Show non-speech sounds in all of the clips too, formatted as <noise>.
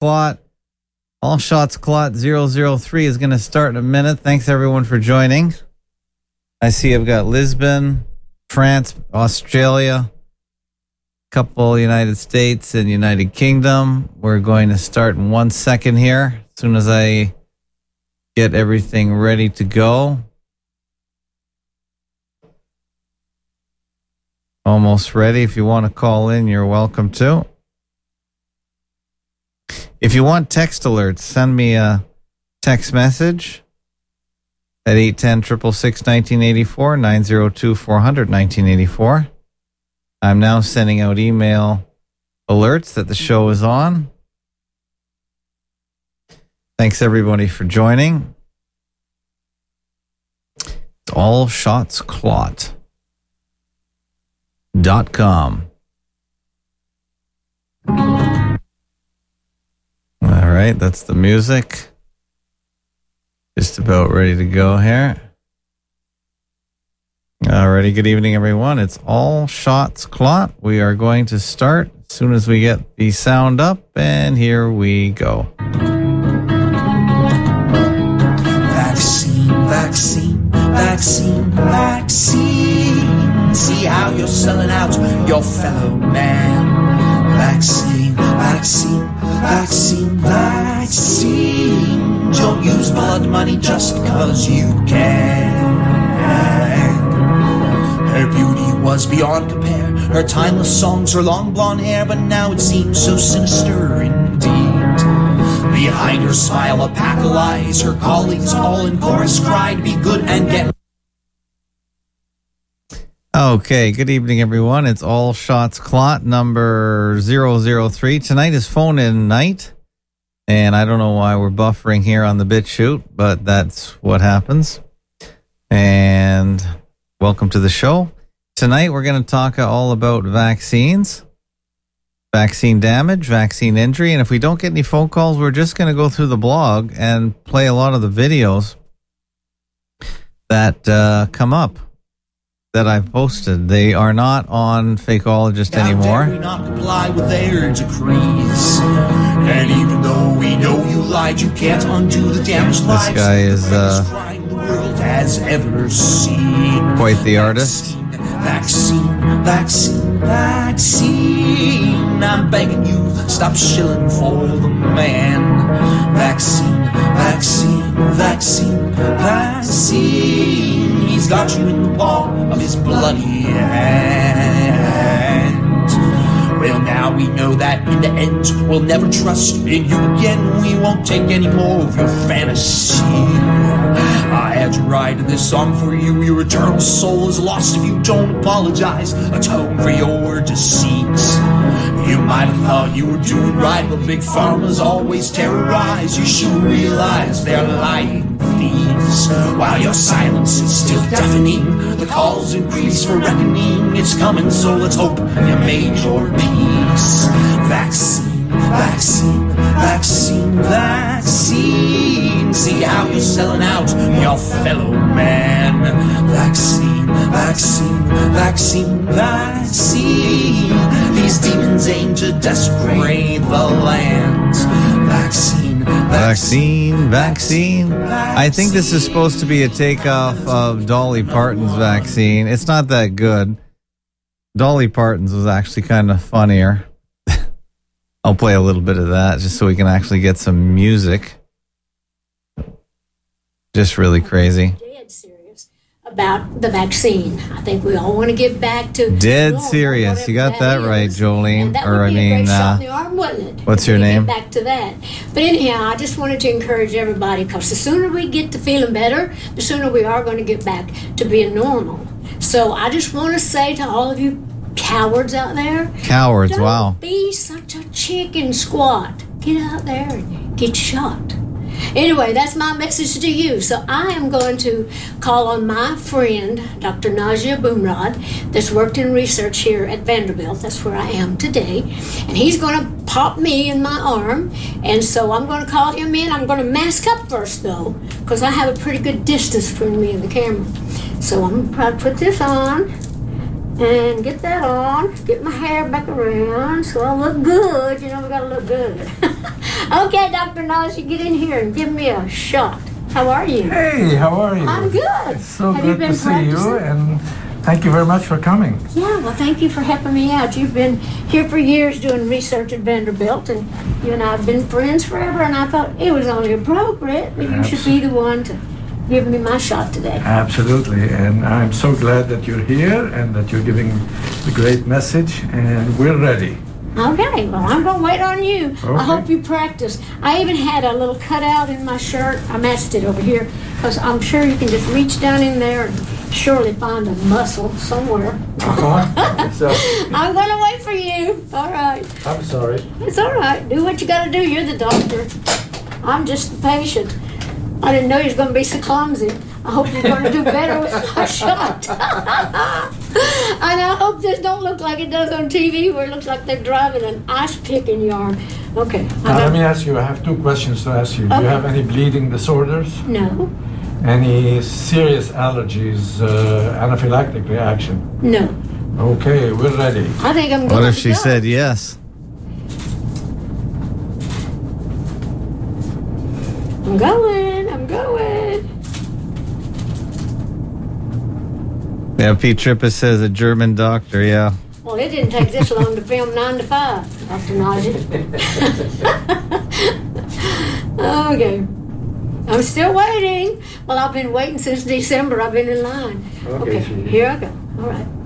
Clot. All Shots Clot 003 is going to start in a minute. Thanks everyone for joining. I see I've got Lisbon, France, Australia, couple United States and United Kingdom. We're going to start in one second here. As soon as I get everything ready to go. Almost ready. If you want to call in, you're welcome to. If you want text alerts, send me a text message at 810 666 1984 902 400 1984. I'm now sending out email alerts that the show is on. Thanks everybody for joining. It's all shots clot dot com. All right, that's the music. Just about ready to go here. Alrighty, good evening, everyone. It's all shots clot. We are going to start as soon as we get the sound up, and here we go. Vaccine, vaccine, vaccine, vaccine. See how you're selling out your fellow man. Vaccine, vaccine, vaccine, vaccine. Don't use blood money just because you can. Her beauty was beyond compare. Her timeless songs, her long blonde hair, but now it seems so sinister indeed. Behind her smile, a pack of lies. Her colleagues all in chorus cried, Be good and get. Okay, good evening, everyone. It's All Shots Clot number 003. Tonight is phone in night, and I don't know why we're buffering here on the BitChute, but that's what happens. And welcome to the show. Tonight, we're going to talk all about vaccines, vaccine damage, vaccine injury. And if we don't get any phone calls, we're just going to go through the blog and play a lot of the videos that uh, come up that I've posted. They are not on Fakeologist How dare we anymore. not comply with their decrees? And even though we know you lied, you can't undo the damage This guy is, uh, the world has ever seen. Quite the artist. Vaccine, vaccine, vaccine. I'm begging you, stop shilling for the man. Vaccine, vaccine, vaccine, vaccine. He's got you in the palm of his bloody hand. Well, now we know that in the end, we'll never trust in you again. We won't take any more of your fantasy. I had to write this song for you. Your eternal soul is lost if you don't apologize. Atone for your deceits. You might have thought you were doing right, but big pharma's always terrorize. You should realize they're lying thieves. While your silence is still deafening, the calls increase for reckoning. It's coming, so let's hope you made your peace. Vaccine, vaccine, vaccine, vaccine. See how you're selling out your fellow man. Vaccine, vaccine, vaccine, vaccine. These demons aim to desecrate the land. Vaccine, Vaccine, vaccine. I think this is supposed to be a takeoff of Dolly Parton's vaccine. It's not that good. Dolly Parton's was actually kind of funnier. <laughs> I'll play a little bit of that just so we can actually get some music. Just really crazy. dead serious about the vaccine. I think we all want to get back to Dead serious. You got that right. Jolene. That Or, would I mean, a great shot uh, in the arm, wouldn't it? what's your name? Back to that. But anyhow, I just wanted to encourage everybody because the sooner we get to feeling better, the sooner we are going to get back to being normal. So I just want to say to all of you cowards out there, Cowards, wow. be such a chicken squat. Get out there and get shot. Anyway, that's my message to you. So I am going to call on my friend, Dr. Naji Abumrad, that's worked in research here at Vanderbilt. That's where I am today. And he's going to pop me in my arm. And so I'm going to call him in. I'm going to mask up first, though, because I have a pretty good distance between me and the camera. So I'm going to put this on. And get that on, get my hair back around so I look good. You know, we gotta look good. <laughs> okay, Dr. Naji, get in here and give me a shot. How are you? Hey, how are you? I'm good. It's so Have you good to see you, and thank you very much for coming. Yeah, well, thank you for helping me out. You've been here for years doing research at Vanderbilt, and you and I have been friends forever, and I thought it was only appropriate that you should be the one to give me my shot today. Absolutely, and I'm so glad that you're here and that you're giving a great message, and we're ready. Okay, well, I'm going to wait on you. Okay. I hope you practice. I even had a little cutout in my shirt. I matched it over here because I'm sure you can just reach down in there and surely find a muscle somewhere. Uh-huh. <laughs> so, I'm going to wait for you. All right. I'm sorry. It's all right. Do what you got to do. You're the doctor. I'm just the patient. I didn't know you was going to be so clumsy. I hope you're going to do better with my <laughs> shot. <laughs> and I hope this don't look like it does on TV, where it looks like they're driving an ice pick in your arm. Okay. Now, let me ask you, I have two questions to ask you. Do you have any bleeding disorders? no, Any serious allergies, uh, anaphylactic reaction? no. Okay, we're ready. I think I'm good. What if to she go. said yes? I'm going. I'm going. Yeah, Pete Trippa says a German doctor. Yeah. Well, it didn't take this long to film 9 to 5, Dr. Naji. <laughs> okay. I'm still waiting. Well, I've been waiting since December. I've been in line. Okay, sweetie. here I go. All right.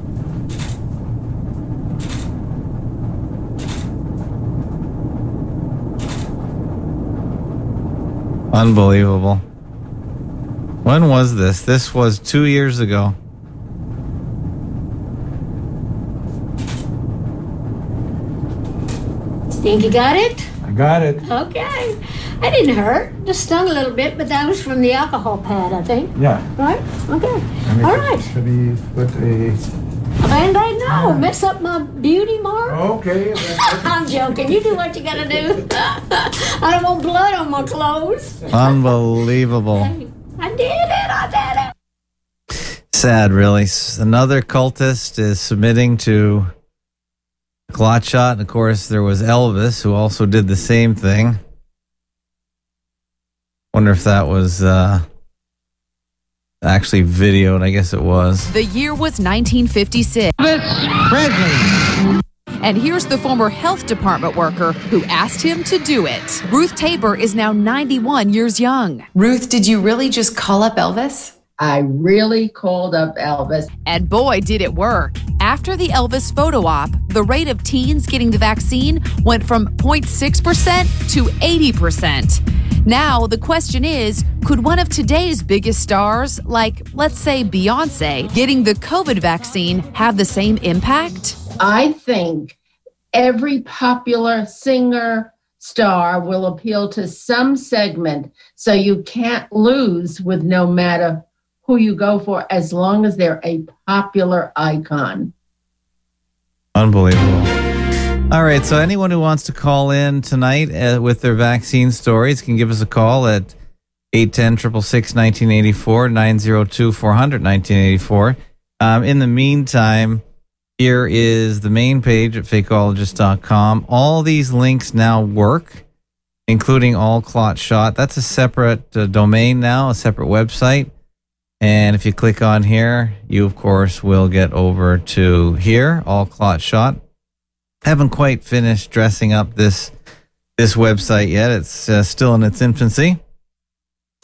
Unbelievable. When was this? This was two years ago. Think you got it? I got it. Okay. I didn't hurt. Just stung a little bit, but that was from the alcohol pad, I think. Yeah. Right? Okay. Let me All right. Should we put a... A band-aid? No. Mess up my beauty mark? Okay. <laughs> I'm joking. You do what you gotta do. <laughs> I don't want blood on my clothes. Unbelievable. Hey, I did it. I did it. Sad, really. Another cultist is submitting to clot shot. And of course, there was Elvis who also did the same thing. Wonder if that was uh, actually videoed. I guess it was. The year was 1956. And here's the former health department worker who asked him to do it. Ruth Tabor is now 91 years young. Ruth, did you really just call up Elvis? I really called up Elvis. And boy, did it work. After the Elvis photo op, the rate of teens getting the vaccine went from 0.6% to 80%. Now, the question is could one of today's biggest stars, like let's say Beyonce, getting the COVID vaccine have the same impact? I think every popular singer star will appeal to some segment, so you can't lose with no matter who you go for as long as they're a popular icon. Unbelievable. All right. So, anyone who wants to call in tonight uh, with their vaccine stories can give us a call at 810 666 1984 902 400 1984. Um, in the meantime, here is the main page at fakeologist.com. All these links now work, including all clot shot. That's a separate uh, domain now, a separate website. And if you click on here, you of course will get over to here, all clot shot. Haven't quite finished dressing up this this website yet. It's uh, still in its infancy.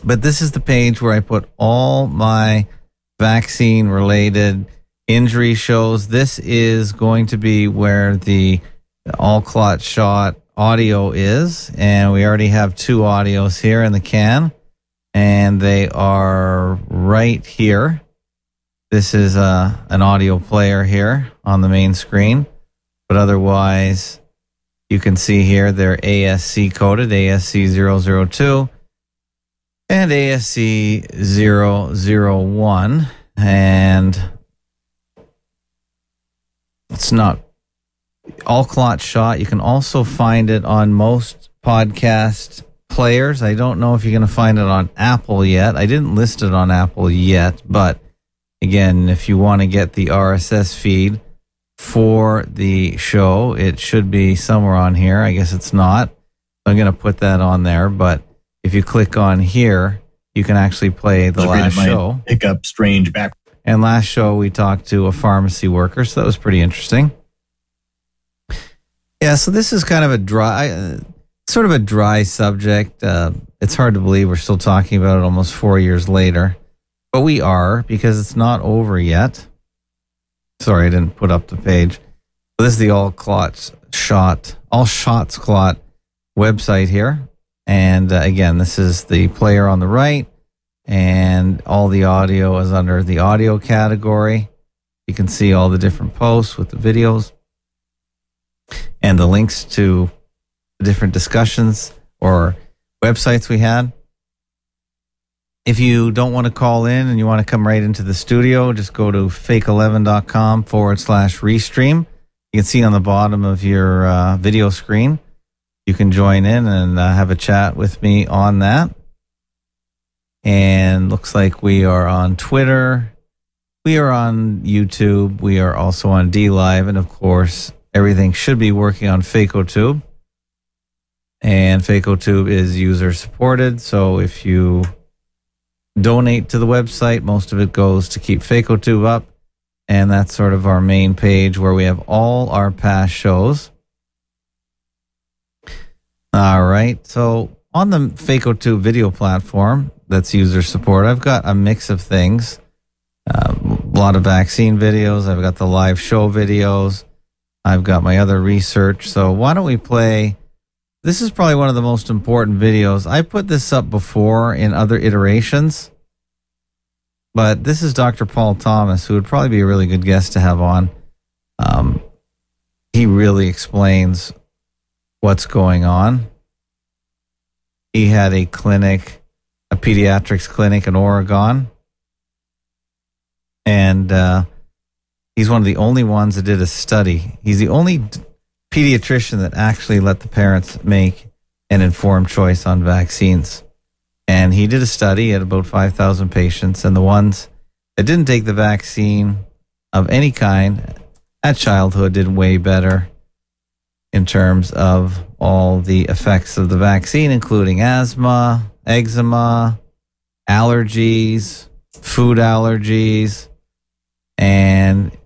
But this is the page where I put all my vaccine related injury shows. This is going to be where the all clot shot audio is. And we already have two audios here in the can and they are right here. This is uh, an audio player here on the main screen, but otherwise, you can see here they're ASC coded ASC 002 and ASC 001. And it's not all clot shot. You can also find it on most podcast players. I don't know if you're going to find it on Apple yet. I didn't list it on Apple yet, but again, if you want to get the RSS feed, for the show. It should be somewhere on here. I guess it's not. I'm going to put that on there. But if you click on here, you can actually play the I was afraid last show. Pick up strange back. And last show, we talked to a pharmacy worker, so that was pretty interesting. Yeah, so this is kind of a dry, uh, sort of a dry subject. Uh, it's hard to believe we're still talking about it almost four years later, but we are because it's not over yet. Sorry, I didn't put up the page. This is the all clots shot, all shots clot website here, and uh, again, this is the player on the right and all the audio is under the audio category. You can see all the different posts with the videos and the links to the different discussions or websites we had. If you don't want to call in and you want to come right into the studio, just go to fake11.com forward slash restream. You can see on the bottom of your uh, video screen. You can join in and uh, have a chat with me on that and looks like we are on Twitter. We are on YouTube. We are also on DLive, and of course, everything should be working on Fakeotube. And Fakeotube is user supported, so if you donate to the website, most of it goes to keep Fakeotube up, and that's sort of our main page where we have all our past shows. All right, so on the Fakeotube video platform, that's user support. I've got a mix of things. Uh, a lot of vaccine videos. I've got the live show videos. I've got my other research. So why don't we play? This is probably one of the most important videos. I put this up before in other iterations, but this is Dr. Paul Thomas, who would probably be a really good guest to have on. Um, he really explains what's going on. He had a clinic a pediatrics clinic in Oregon. And uh, he's one of the only ones that did a study. He's the only pediatrician that actually let the parents make an informed choice on vaccines. And he did a study at about 5,000 patients, and the ones that didn't take the vaccine of any kind at childhood did way better in terms of all the effects of the vaccine, including asthma, eczema, allergies, food allergies. And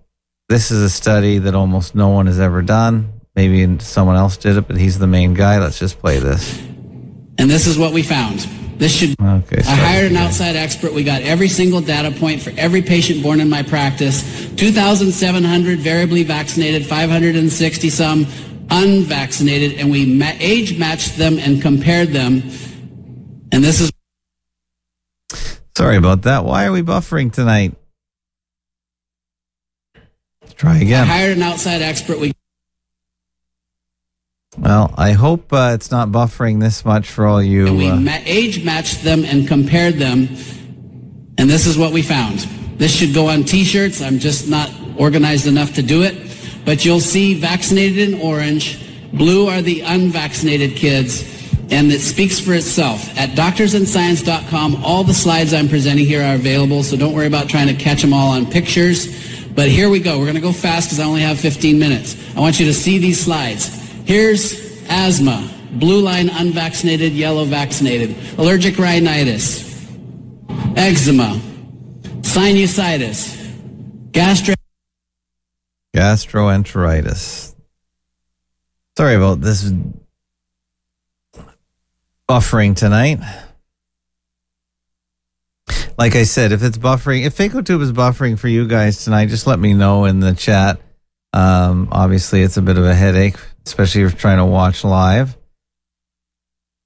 this is a study that almost no one has ever done. Maybe someone else did it, but he's the main guy. Let's just play this. And this is what we found. This should. Okay. I hired an outside expert. We got every single data point for every patient born in my practice. 2,700 variably vaccinated, 560 some unvaccinated, and we ma- age matched them and compared them. And this is Sorry about that. Why are we buffering tonight? Let's try I again. hired an outside expert. We Well, I hope uh, it's not buffering this much for all you. and we Uh, ma- age matched them and compared them. And this is what we found. This should go on t-shirts. I'm just not organized enough to do it. But you'll see vaccinated in orange. Blue are the unvaccinated kids. And it speaks for itself. At doctorsandscience.com, all the slides I'm presenting here are available, so don't worry about trying to catch them all on pictures. But here we go. We're going to go fast because I only have 15 minutes. I want you to see these slides. Here's asthma, blue line unvaccinated, yellow vaccinated, allergic rhinitis, eczema, sinusitis, gastro gastroenteritis. Sorry about this buffering tonight. Like I said, if it's buffering, if Fakeotube is buffering for you guys tonight, just let me know in the chat. Um, obviously, it's a bit of a headache, especially if you're trying to watch live.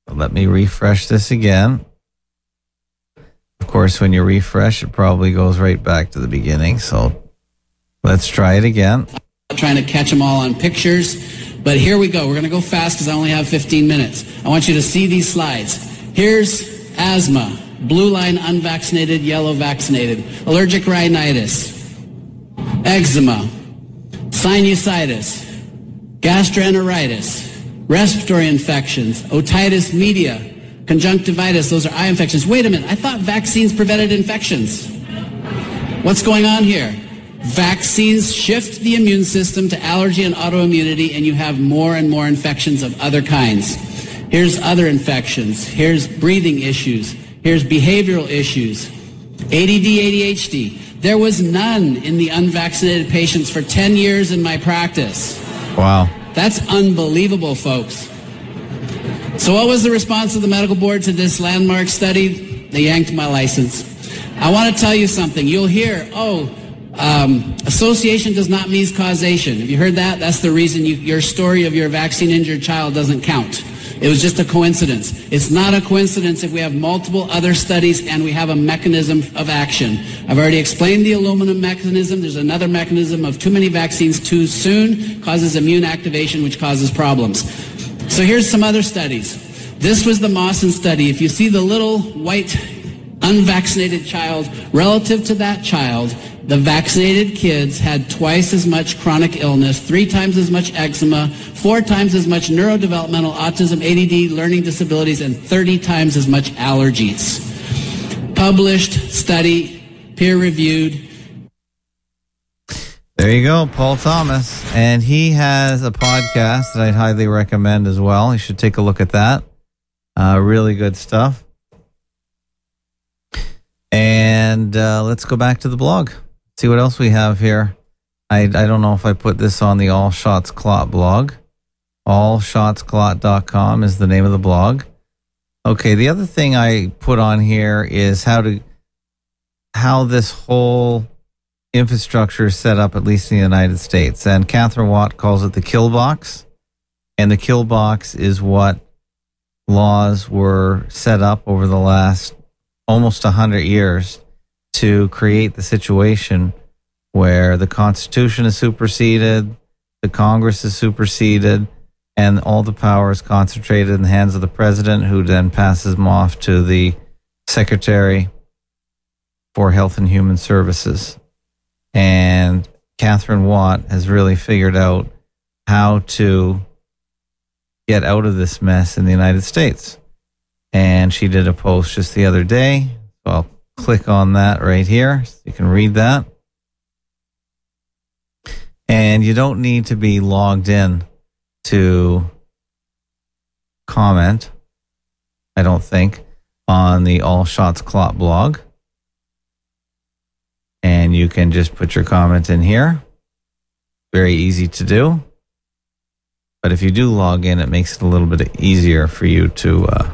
Let me refresh this again. Of course, when you refresh, it probably goes right back to the beginning. So let's try it again. trying to catch them all on pictures. But here we go. We're going to go fast because I only have 15 minutes. I want you to see these slides. Here's asthma, blue line unvaccinated, yellow vaccinated, allergic rhinitis, eczema, sinusitis, gastroenteritis, respiratory infections, otitis media, conjunctivitis. Those are eye infections. Wait a minute. I thought vaccines prevented infections. What's going on here? Vaccines shift the immune system to allergy and autoimmunity, and you have more and more infections of other kinds. Here's other infections. Here's breathing issues. Here's behavioral issues. ADD, ADHD. There was none in the unvaccinated patients for 10 years in my practice. Wow. That's unbelievable, folks. So what was the response of the medical board to this landmark study? They yanked my license. I want to tell you something. You'll hear, oh, um, association does not mean causation. Have you heard that? That's the reason you, your story of your vaccine injured child doesn't count. It was just a coincidence. It's not a coincidence if we have multiple other studies and we have a mechanism of action. I've already explained the aluminum mechanism. There's another mechanism of too many vaccines too soon causes immune activation, which causes problems. So here's some other studies. This was the Mawson study. If you see the little white unvaccinated child relative to that child, the vaccinated kids had twice as much chronic illness, three times as much eczema, four times as much neurodevelopmental autism, ADD, learning disabilities, and 30 times as much allergies. Published study, peer reviewed. There you go, Paul Thomas. And he has a podcast that I'd highly recommend as well. You should take a look at that. Uh, really good stuff. And uh, let's go back to the blog. See what else we have here. I, I don't know if I put this on the All Shots Clot blog. Allshotsclot.com is the name of the blog. Okay, the other thing I put on here is how to how this whole infrastructure is set up, at least in the United States. And Katherine Watt calls it the kill box. And the kill box is what laws were set up over the last almost 100 years to create the situation where the Constitution is superseded, the Congress is superseded, and all the power is concentrated in the hands of the president, who then passes them off to the Secretary for Health and Human Services. And Katherine Watt has really figured out how to get out of this mess in the United States. And she did a post just the other day. I'll click on that right here. So you can read that. And you don't need to be logged in to comment, I don't think, on the All Shots Clot blog. And you can just put your comment in here. Very easy to do. But if you do log in, it makes it a little bit easier for you to uh,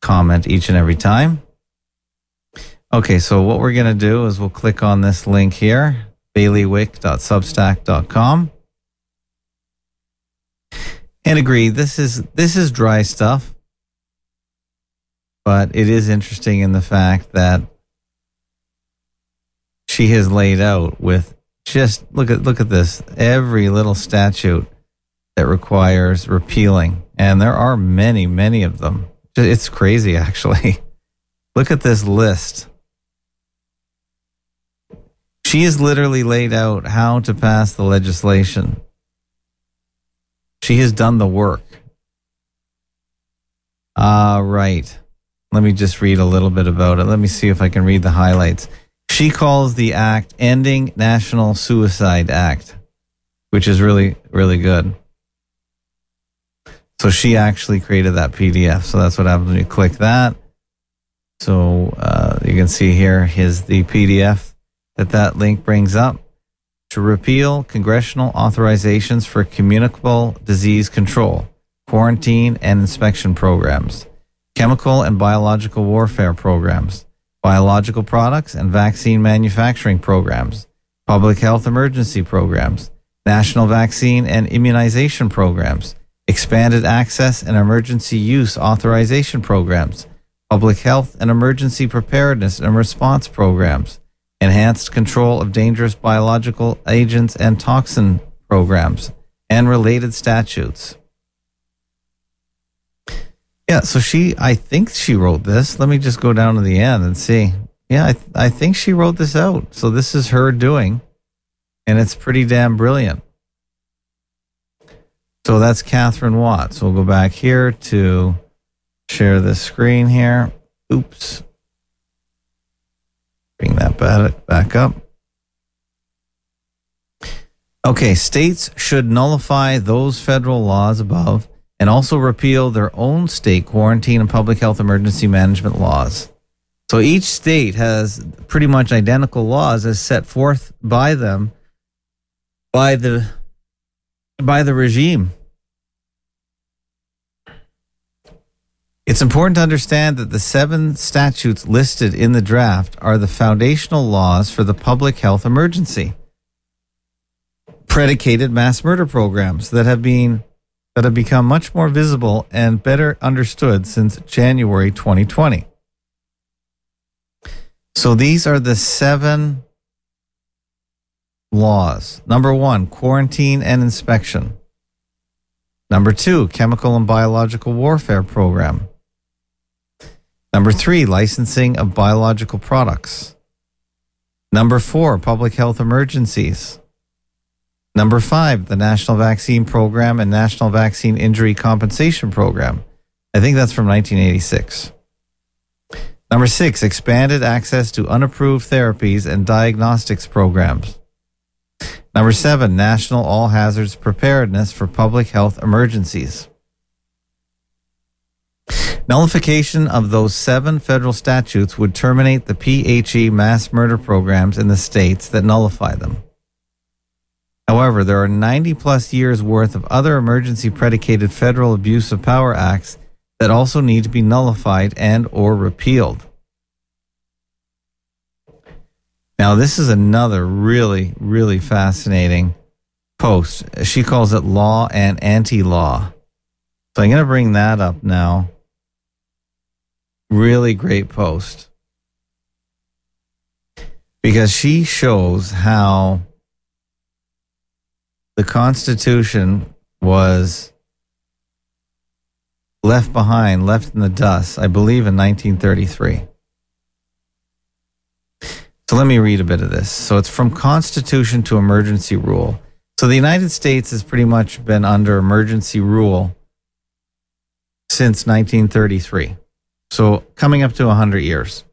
comment each and every time. Okay, so what we're going to do is we'll click on this link here, bailiwick.substack.com. And agree, this is this is dry stuff. But it is interesting in the fact that she has laid out with just look at look at this every little statute that requires repealing and there are many many of them it's crazy actually <laughs> look at this list she has literally laid out how to pass the legislation she has done the work ah uh, right let me just read a little bit about it let me see if i can read the highlights she calls the act Ending National Suicide Act, which is really, really good. So she actually created that PDF. So that's what happens when you click that. So uh, you can see here is the PDF that that link brings up to repeal congressional authorizations for communicable disease control, quarantine and inspection programs, chemical and biological warfare programs, biological products and vaccine manufacturing programs, public health emergency programs, national vaccine and immunization programs, expanded access and emergency use authorization programs, public health and emergency preparedness and response programs, enhanced control of dangerous biological agents and toxin programs, and related statutes. Yeah, so she, I think she wrote this. Let me just go down to the end and see. Yeah, I, th- I think she wrote this out. So this is her doing, and it's pretty damn brilliant. So that's Katherine Watts. We'll go back here to share the screen here. Oops. Bring that back up. Okay, states should nullify those federal laws above and also repeal their own state quarantine and public health emergency management laws. So each state has pretty much identical laws as set forth by them by the by the regime. It's important to understand that the seven statutes listed in the draft are the foundational laws for the public health emergency. Predicated mass murder programs that have been that have become much more visible and better understood since January 2020. So these are the seven laws. Number one, quarantine and inspection. Number two, chemical and biological warfare program. Number three, licensing of biological products. Number four, public health emergencies. Number five, the National Vaccine Program and National Vaccine Injury Compensation Program. I think that's from 1986. Number six, expanded access to unapproved therapies and diagnostics programs. Number seven, national all hazards preparedness for public health emergencies. Nullification of those seven federal statutes would terminate the PHE mass murder programs in the states that nullify them. However, there are 90 plus years worth of other emergency predicated federal abuse of power acts that also need to be nullified and or repealed. Now, this is another really, really fascinating post. She calls it law and anti law. So I'm going to bring that up now. Really great post. Because she shows how the Constitution was left behind, left in the dust, I believe in 1933. So let me read a bit of this. So it's from Constitution to Emergency Rule. So the United States has pretty much been under emergency rule since 1933. So coming up to 100 years.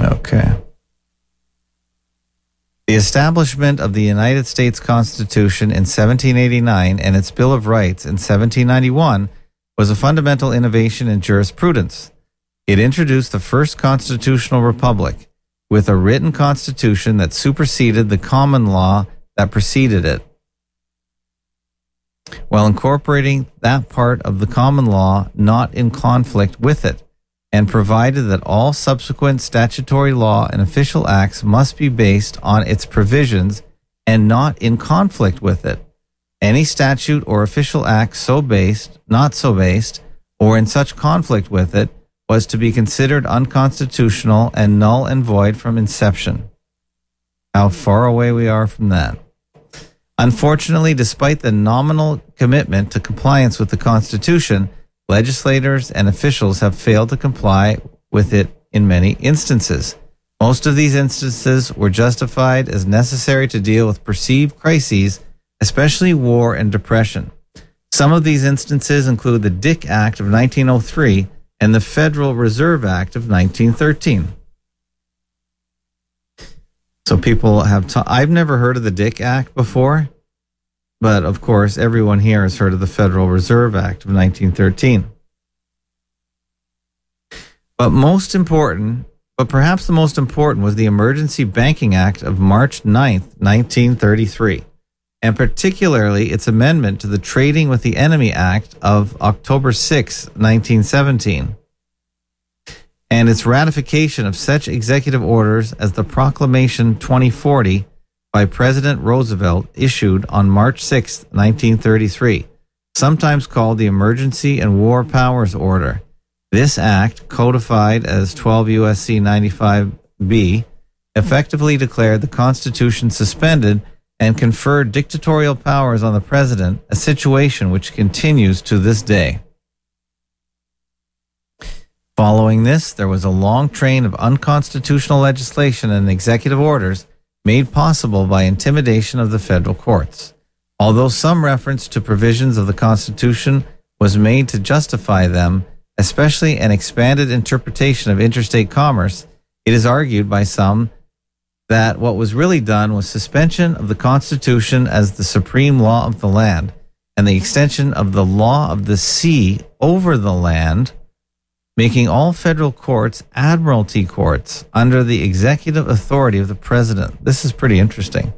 Okay. The establishment of the United States Constitution in 1789 and its Bill of Rights in 1791 was a fundamental innovation in jurisprudence. It introduced the first constitutional republic with a written constitution that superseded the common law that preceded it, while incorporating that part of the common law not in conflict with it, and provided that all subsequent statutory law and official acts must be based on its provisions and not in conflict with it. Any statute or official act so based, not so based, or in such conflict with it was to be considered unconstitutional and null and void from inception. How far away we are from that. Unfortunately, despite the nominal commitment to compliance with the Constitution, legislators and officials have failed to comply with it in many instances. Most of these instances were justified as necessary to deal with perceived crises, especially war and depression. Some of these instances include the Dick Act of 1903 and the Federal Reserve Act of 1913. So people have, I've never heard of the Dick Act before, but of course, everyone here has heard of the Federal Reserve Act of 1913. But most important, but perhaps the most important was the Emergency Banking Act of March 9th, 1933 and particularly its amendment to the Trading with the Enemy Act of October 6, 1917, and its ratification of such executive orders as the Proclamation 2040 by President Roosevelt issued on March 6, 1933, sometimes called the Emergency and War Powers Order. This act, codified as 12 U.S.C. 95B, effectively declared the Constitution suspended and conferred dictatorial powers on the president, a situation which continues to this day. Following this, there was a long train of unconstitutional legislation and executive orders made possible by intimidation of the federal courts. Although some reference to provisions of the Constitution was made to justify them, especially an expanded interpretation of interstate commerce, it is argued by some that what was really done was suspension of the Constitution as the supreme law of the land and the extension of the law of the sea over the land, making all federal courts admiralty courts under the executive authority of the president. This is pretty interesting.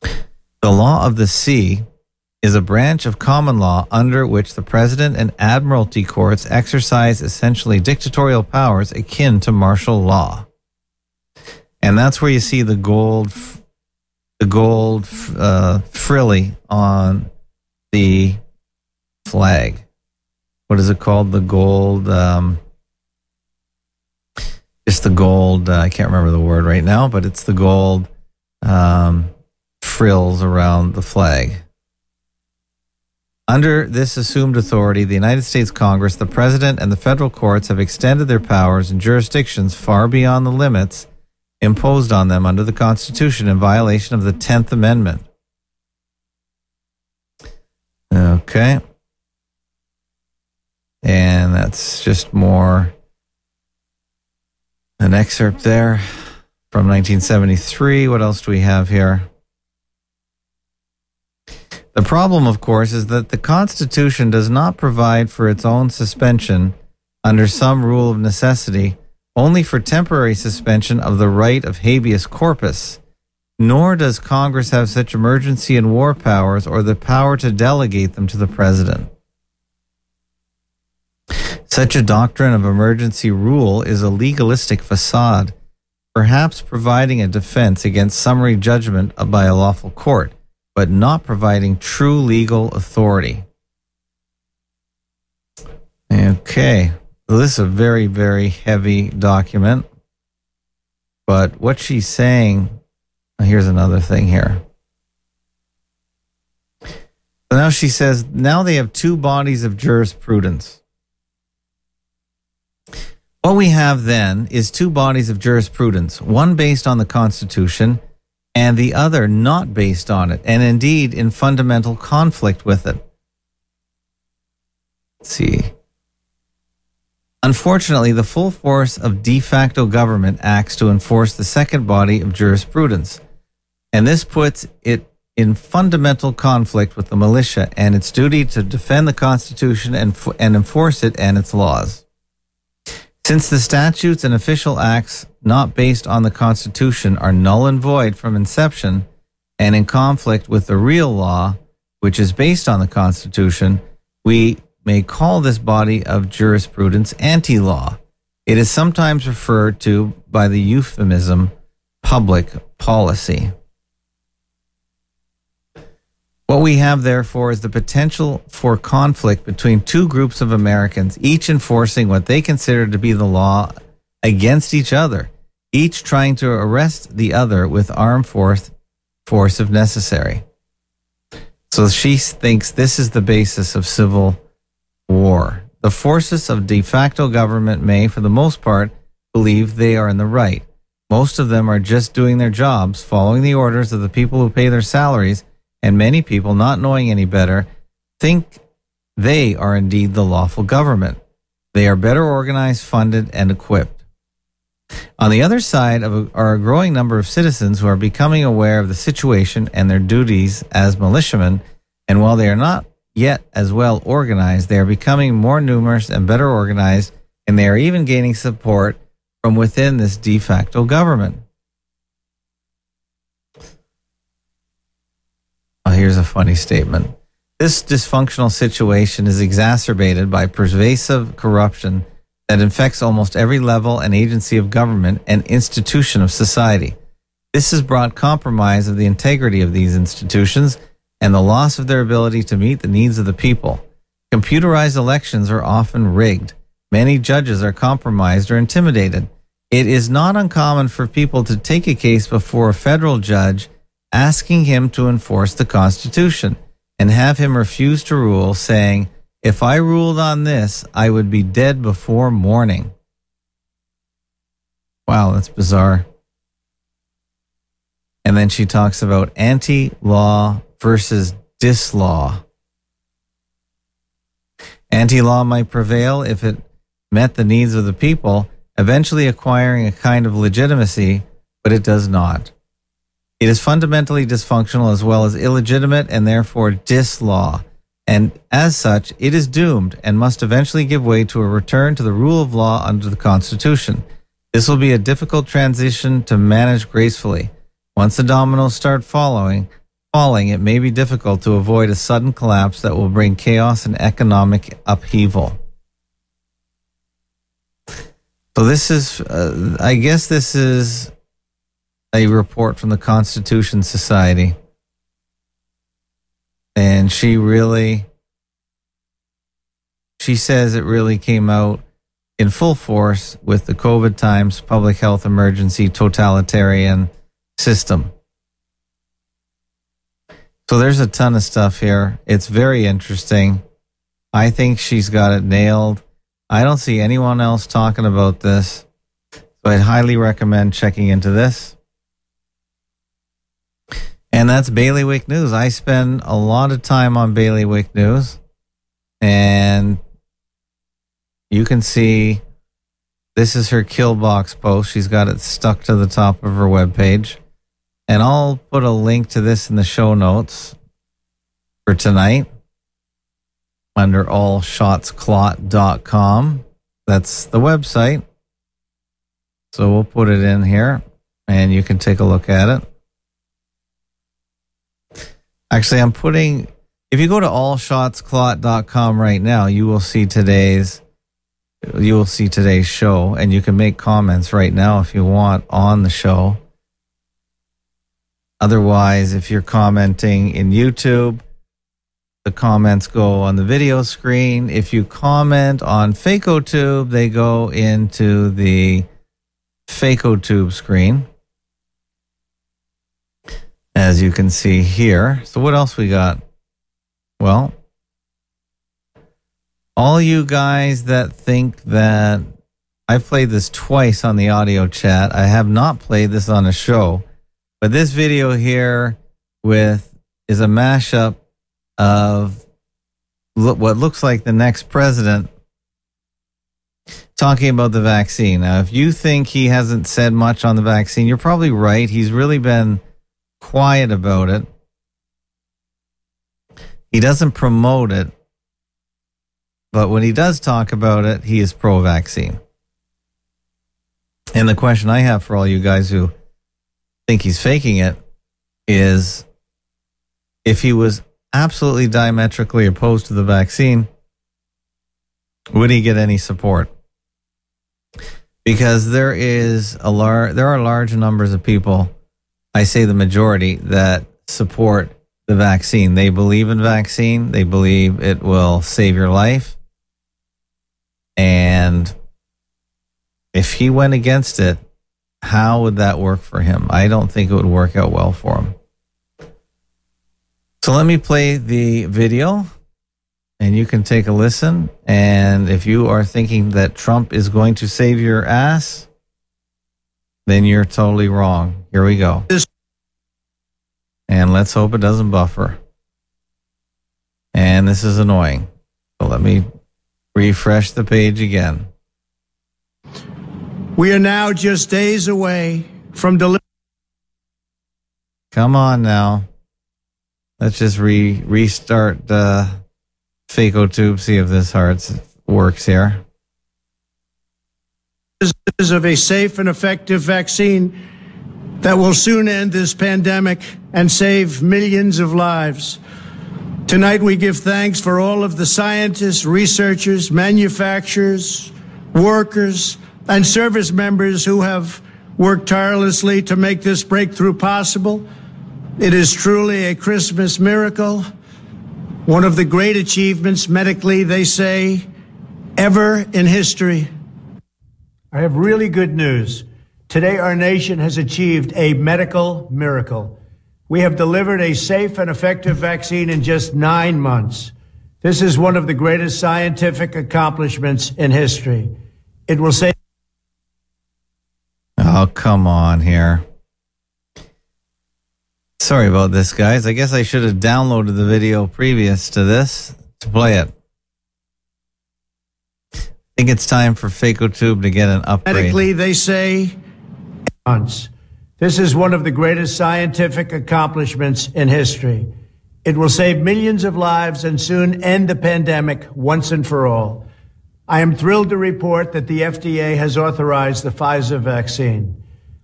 The law of the sea is a branch of common law under which the president and admiralty courts exercise essentially dictatorial powers akin to martial law. And that's where you see the gold, the gold uh, frilly on the flag. What is it called? The gold, um, just the gold. Uh, I can't remember the word right now, but it's the gold um, frills around the flag. Under this assumed authority, the United States Congress, the President, and the federal courts have extended their powers and jurisdictions far beyond the limits imposed on them under the Constitution in violation of the 10th Amendment. Okay. And that's just more an excerpt there from 1973. What else do we have here? The problem, of course, is that the Constitution does not provide for its own suspension under some rule of necessity, only for temporary suspension of the right of habeas corpus. Nor does Congress have such emergency and war powers or the power to delegate them to the President. Such a doctrine of emergency rule is a legalistic facade, perhaps providing a defense against summary judgment by a lawful court but not providing true legal authority. Okay. So this is a very, very heavy document. But what she's saying, here's another thing here. Now she says, now they have two bodies of jurisprudence. What we have then is two bodies of jurisprudence, one based on the Constitution and the other not based on it, and indeed in fundamental conflict with it. Let's see. Unfortunately, the full force of de facto government acts to enforce the second body of jurisprudence, and this puts it in fundamental conflict with the militia and its duty to defend the Constitution and, and enforce it and its laws. Since the statutes and official acts not based on the Constitution are null and void from inception and in conflict with the real law, which is based on the Constitution, we may call this body of jurisprudence anti law. It is sometimes referred to by the euphemism public policy. What we have, therefore, is the potential for conflict between two groups of Americans, each enforcing what they consider to be the law against each other, each trying to arrest the other with armed force, force if necessary. So she thinks this is the basis of civil war. The forces of de facto government may, for the most part, believe they are in the right. Most of them are just doing their jobs, following the orders of the people who pay their salaries and many people, not knowing any better, think they are indeed the lawful government. They are better organized, funded, and equipped. On the other side a, are a growing number of citizens who are becoming aware of the situation and their duties as militiamen, and while they are not yet as well organized, they are becoming more numerous and better organized, and they are even gaining support from within this de facto government. Oh, here's a funny statement. This dysfunctional situation is exacerbated by pervasive corruption that infects almost every level and agency of government and institution of society. This has brought compromise of the integrity of these institutions and the loss of their ability to meet the needs of the people. Computerized elections are often rigged. Many judges are compromised or intimidated. It is not uncommon for people to take a case before a federal judge asking him to enforce the Constitution and have him refuse to rule, saying, If I ruled on this, I would be dead before morning. Wow, that's bizarre. And then she talks about anti law versus dislaw. Anti law might prevail if it met the needs of the people, eventually acquiring a kind of legitimacy, but it does not. It is fundamentally dysfunctional as well as illegitimate and therefore dislaw. And as such, it is doomed and must eventually give way to a return to the rule of law under the Constitution. This will be a difficult transition to manage gracefully. Once the dominoes start following, falling, it may be difficult to avoid a sudden collapse that will bring chaos and economic upheaval. So this is, uh, I guess, this is a report from the Constitution Society, and she really, she says it really came out in full force with the COVID times public health emergency totalitarian system. So there's a ton of stuff here. It's very interesting. I think she's got it nailed. I don't see anyone else talking about this. So I'd highly recommend checking into this. And that's Bailiwick News. I spend a lot of time on Bailiwick News. And you can see this is her kill box post. She's got it stuck to the top of her webpage. And I'll put a link to this in the show notes for tonight under allshotsclot.com. That's the website. So we'll put it in here and you can take a look at it. Actually, I'm putting, if you go to allshotsclot.com right now, you will see today's you will see today's show and you can make comments right now if you want on the show. Otherwise, if you're commenting in YouTube, the comments go on the video screen. If you comment on Fakeotube, they go into the Fakeotube screen. As you can see here. So what else we got? Well, all you guys that think that I've played this twice on the audio chat. I have not played this on a show, but this video here with is a mashup of what looks like the next president talking about the vaccine. Now, if you think he hasn't said much on the vaccine, you're probably right. He's really been quiet about it. He doesn't promote it but when he does talk about it, he is pro vaccine. And the question I have for all you guys who think he's faking it is if he was absolutely diametrically opposed to the vaccine, would he get any support? Because there is a lar- there are large numbers of people, I say the majority, that support the vaccine. They believe in vaccine. They believe it will save your life. And if he went against it, how would that work for him? I don't think it would work out well for him. So let me play the video and you can take a listen. And if you are thinking that Trump is going to save your ass, then you're totally wrong. Here we go. And let's hope it doesn't buffer. And this is annoying. So let me Refresh the page again. We are now just days away from delivering. Come on now. Let's just re restart the Fakeotube, see if this works here. Of a safe and effective vaccine that will soon end this pandemic and save millions of lives. Tonight, we give thanks for all of the scientists, researchers, manufacturers, workers, and service members who have worked tirelessly to make this breakthrough possible. It is truly a Christmas miracle, one of the great achievements medically, they say, ever in history. I have really good news. Today, our nation has achieved a medical miracle. We have delivered a safe and effective vaccine in just nine months. This is one of the greatest scientific accomplishments in history. It will save. Oh, come on here. Sorry about this, guys. I guess I should have downloaded the video previous to this to play it. Think it's time for Fakeotube to get an upgrade. Medically, they say. This is one of the greatest scientific accomplishments in history. It will save millions of lives and soon end the pandemic once and for all. I am thrilled to report that the FDA has authorized the Pfizer vaccine.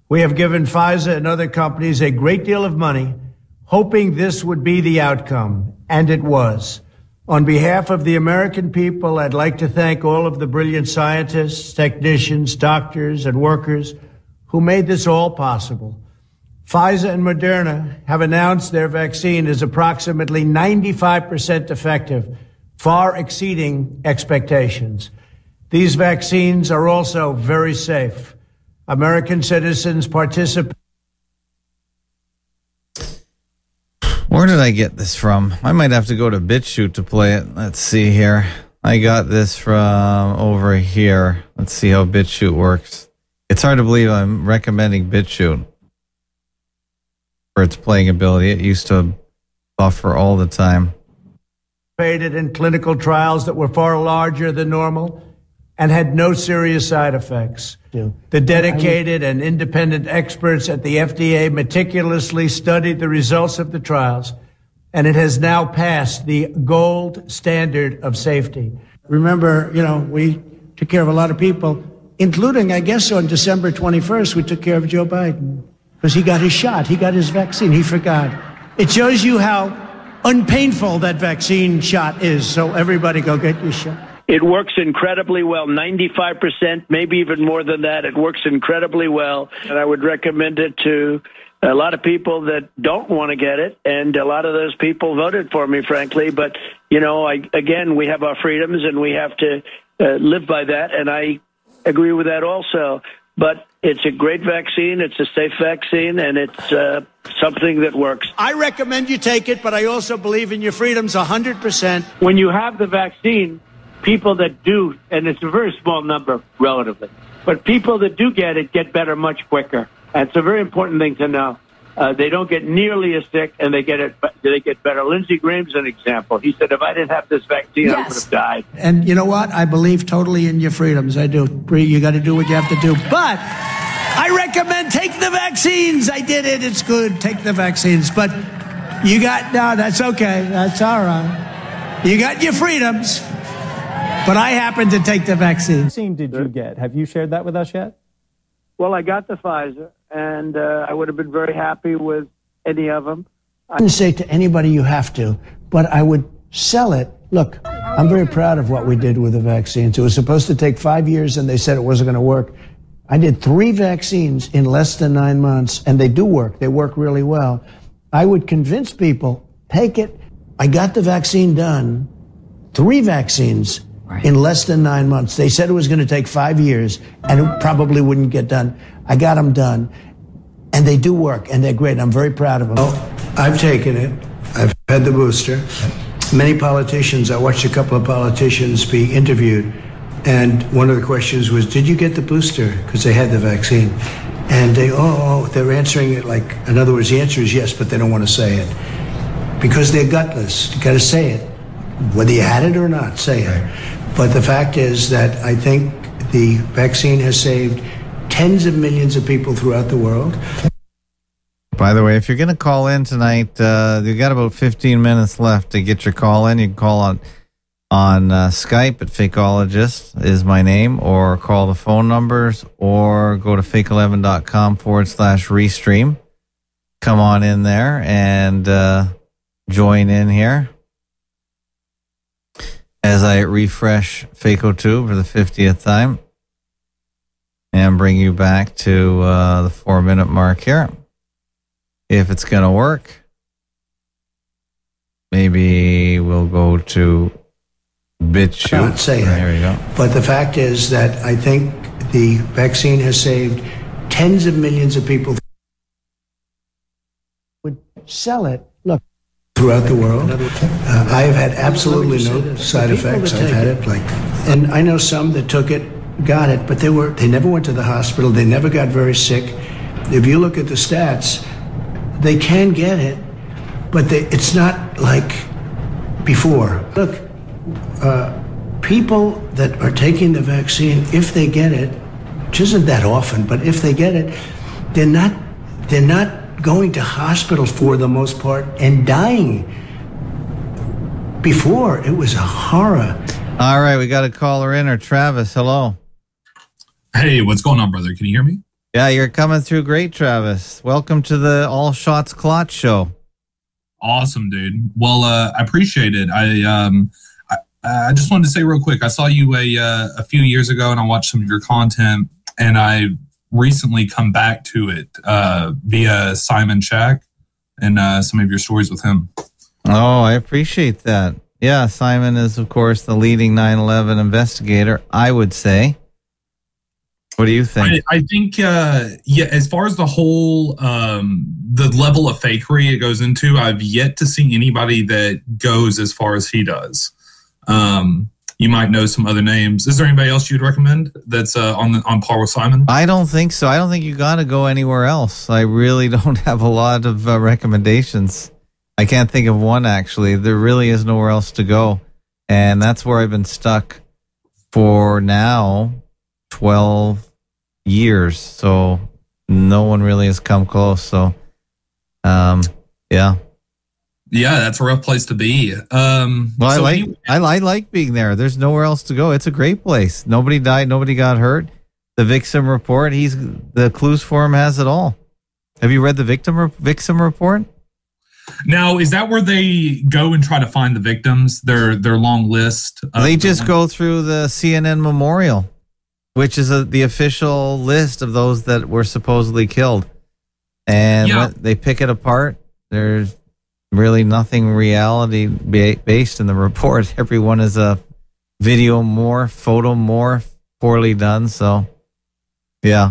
We have given Pfizer and other companies a great deal of money, hoping this would be the outcome, and it was. On behalf of the American people, I'd like to thank all of the brilliant scientists, technicians, doctors, and workers who made this all possible. Pfizer and Moderna have announced their vaccine is approximately 95% effective, far exceeding expectations. These vaccines are also very safe. American citizens participate. Where did I get this from? I might have to go to BitChute to play it. Let's see here. I got this from over here. Let's see how BitChute works. It's hard to believe I'm recommending BitChute for its playing ability. It used to buffer all the time. in clinical trials that were far larger than normal and had no serious side effects. The dedicated and independent experts at the FDA meticulously studied the results of the trials, and it has now passed the gold standard of safety. Remember, you know, we took care of a lot of people, including, I guess, on December 21st, we took care of Joe Biden because he got his shot, he got his vaccine, he forgot. It shows you how unpainful that vaccine shot is. So everybody go get your shot. It works incredibly well, 95%, maybe even more than that. It works incredibly well. And I would recommend it to a lot of people that don't want to get it. And a lot of those people voted for me, frankly. But, you know, I, again, we have our freedoms and we have to uh, live by that. And I agree with that also. But it's a great vaccine. It's a safe vaccine, and it's uh, something that works. I recommend you take it, but I also believe in your freedoms 100%. When you have the vaccine, people that do, and it's a very small number relatively, but people that do get it get better much quicker. And it's a very important thing to know. Uh, they don't get nearly as sick, and they get it. They get better. Lindsey Graham's an example. He said, "If I didn't have this vaccine, yes. I would have died." And you know what? I believe totally in your freedoms. I do. Bree, you got to do what you have to do. But I recommend take the vaccines. I did it. It's good. Take the vaccines. But you got no. That's okay. That's all right. You got your freedoms. But I happen to take the vaccine. What vaccine did you get? Have you shared that with us yet? Well, I got the Pfizer, and uh, I would have been very happy with any of them. I didn't say to anybody you have to, but I would sell it. Look, I'm very proud of what we did with the vaccines. It was supposed to take five years, and they said it wasn't going to work. I did three vaccines in less than nine months, and they do work. They work really well. I would convince people take it. I got the vaccine done, three vaccines right. in less than nine months. They said it was going to take five years and it probably wouldn't get done. I got them done. And they do work and they're great. I'm very proud of them. Oh, I've taken it. I've had the booster. Many politicians, I watched a couple of politicians be interviewed. And one of the questions was, Did you get the booster? Because they had the vaccine. And they, oh, oh, they're answering it like, in other words, the answer is yes, but they don't want to say it. Because they're gutless. You got to say it. Whether you had it or not, say it. But the fact is that I think the vaccine has saved tens of millions of people throughout the world. By the way, if you're going to call in tonight, uh, you got about 15 minutes left to get your call in. You can call on on uh, Skype at Fakeologist is my name, or call the phone numbers, or go to fake11.com forward slash restream. Come on in there and uh, join in here as I refresh Fakeotube for the 50th time and bring you back to uh, the four minute mark here. If it's going to work, maybe we'll go to BitChute. Not say there we go. But the fact is that I think the vaccine has saved tens of millions of people. Would sell it. Throughout the world. Uh, I have had absolutely no side effects. I've had it like, and I know some that took it, got it, but they were they never went to the hospital. They never got very sick. If you look at the stats, they can get it, but they, it's not like before. Look, uh, people that are taking the vaccine, if they get it, which isn't that often, but if they get it, they're not they're not going to hospital for the most part and dying. Before it was a horror. All right, we got a caller in or Travis. Hello. Hey, what's going on, brother? Can you hear me? Yeah, you're coming through great, Travis. Welcome to the All Shots Clot show. Awesome, dude. Well, uh, I appreciate it. I um, I, I just wanted to say real quick. I saw you a uh, a few years ago, and I watched some of your content, and I recently come back to it uh, via Simon Shack and uh, some of your stories with him. Oh, I appreciate that. Yeah, Simon is, of course, the leading 9 11 investigator, I would say. What do you think? I, I think, uh, yeah, as far as the whole, um, the level of fakery it goes into, I've yet to see anybody that goes as far as he does. Um, you might know some other names. Is there anybody else you'd recommend that's uh, on the, on par with Simon? I don't think so. I don't think you got to go anywhere else. I really <laughs> don't have a lot of uh, recommendations. I can't think of one actually. There really is nowhere else to go. And that's where I've been stuck for now 12 years. So no one really has come close. So, um, yeah. Yeah, that's a rough place to be. Um, Well, I like anyway- I, I like being there. There's nowhere else to go. It's a great place. Nobody died. Nobody got hurt. The victim report. He's the Clues Forum has it all. Have you read the victim victim report? now, is that where they go and try to find the victims? Their their long list. of they just ones- go through the CNN memorial, which is a, the official list of those that were supposedly killed, and Yeah. they pick it apart. There's really nothing reality ba- based in the report. <laughs> Everyone is a video more, photo more, poorly done. So, yeah.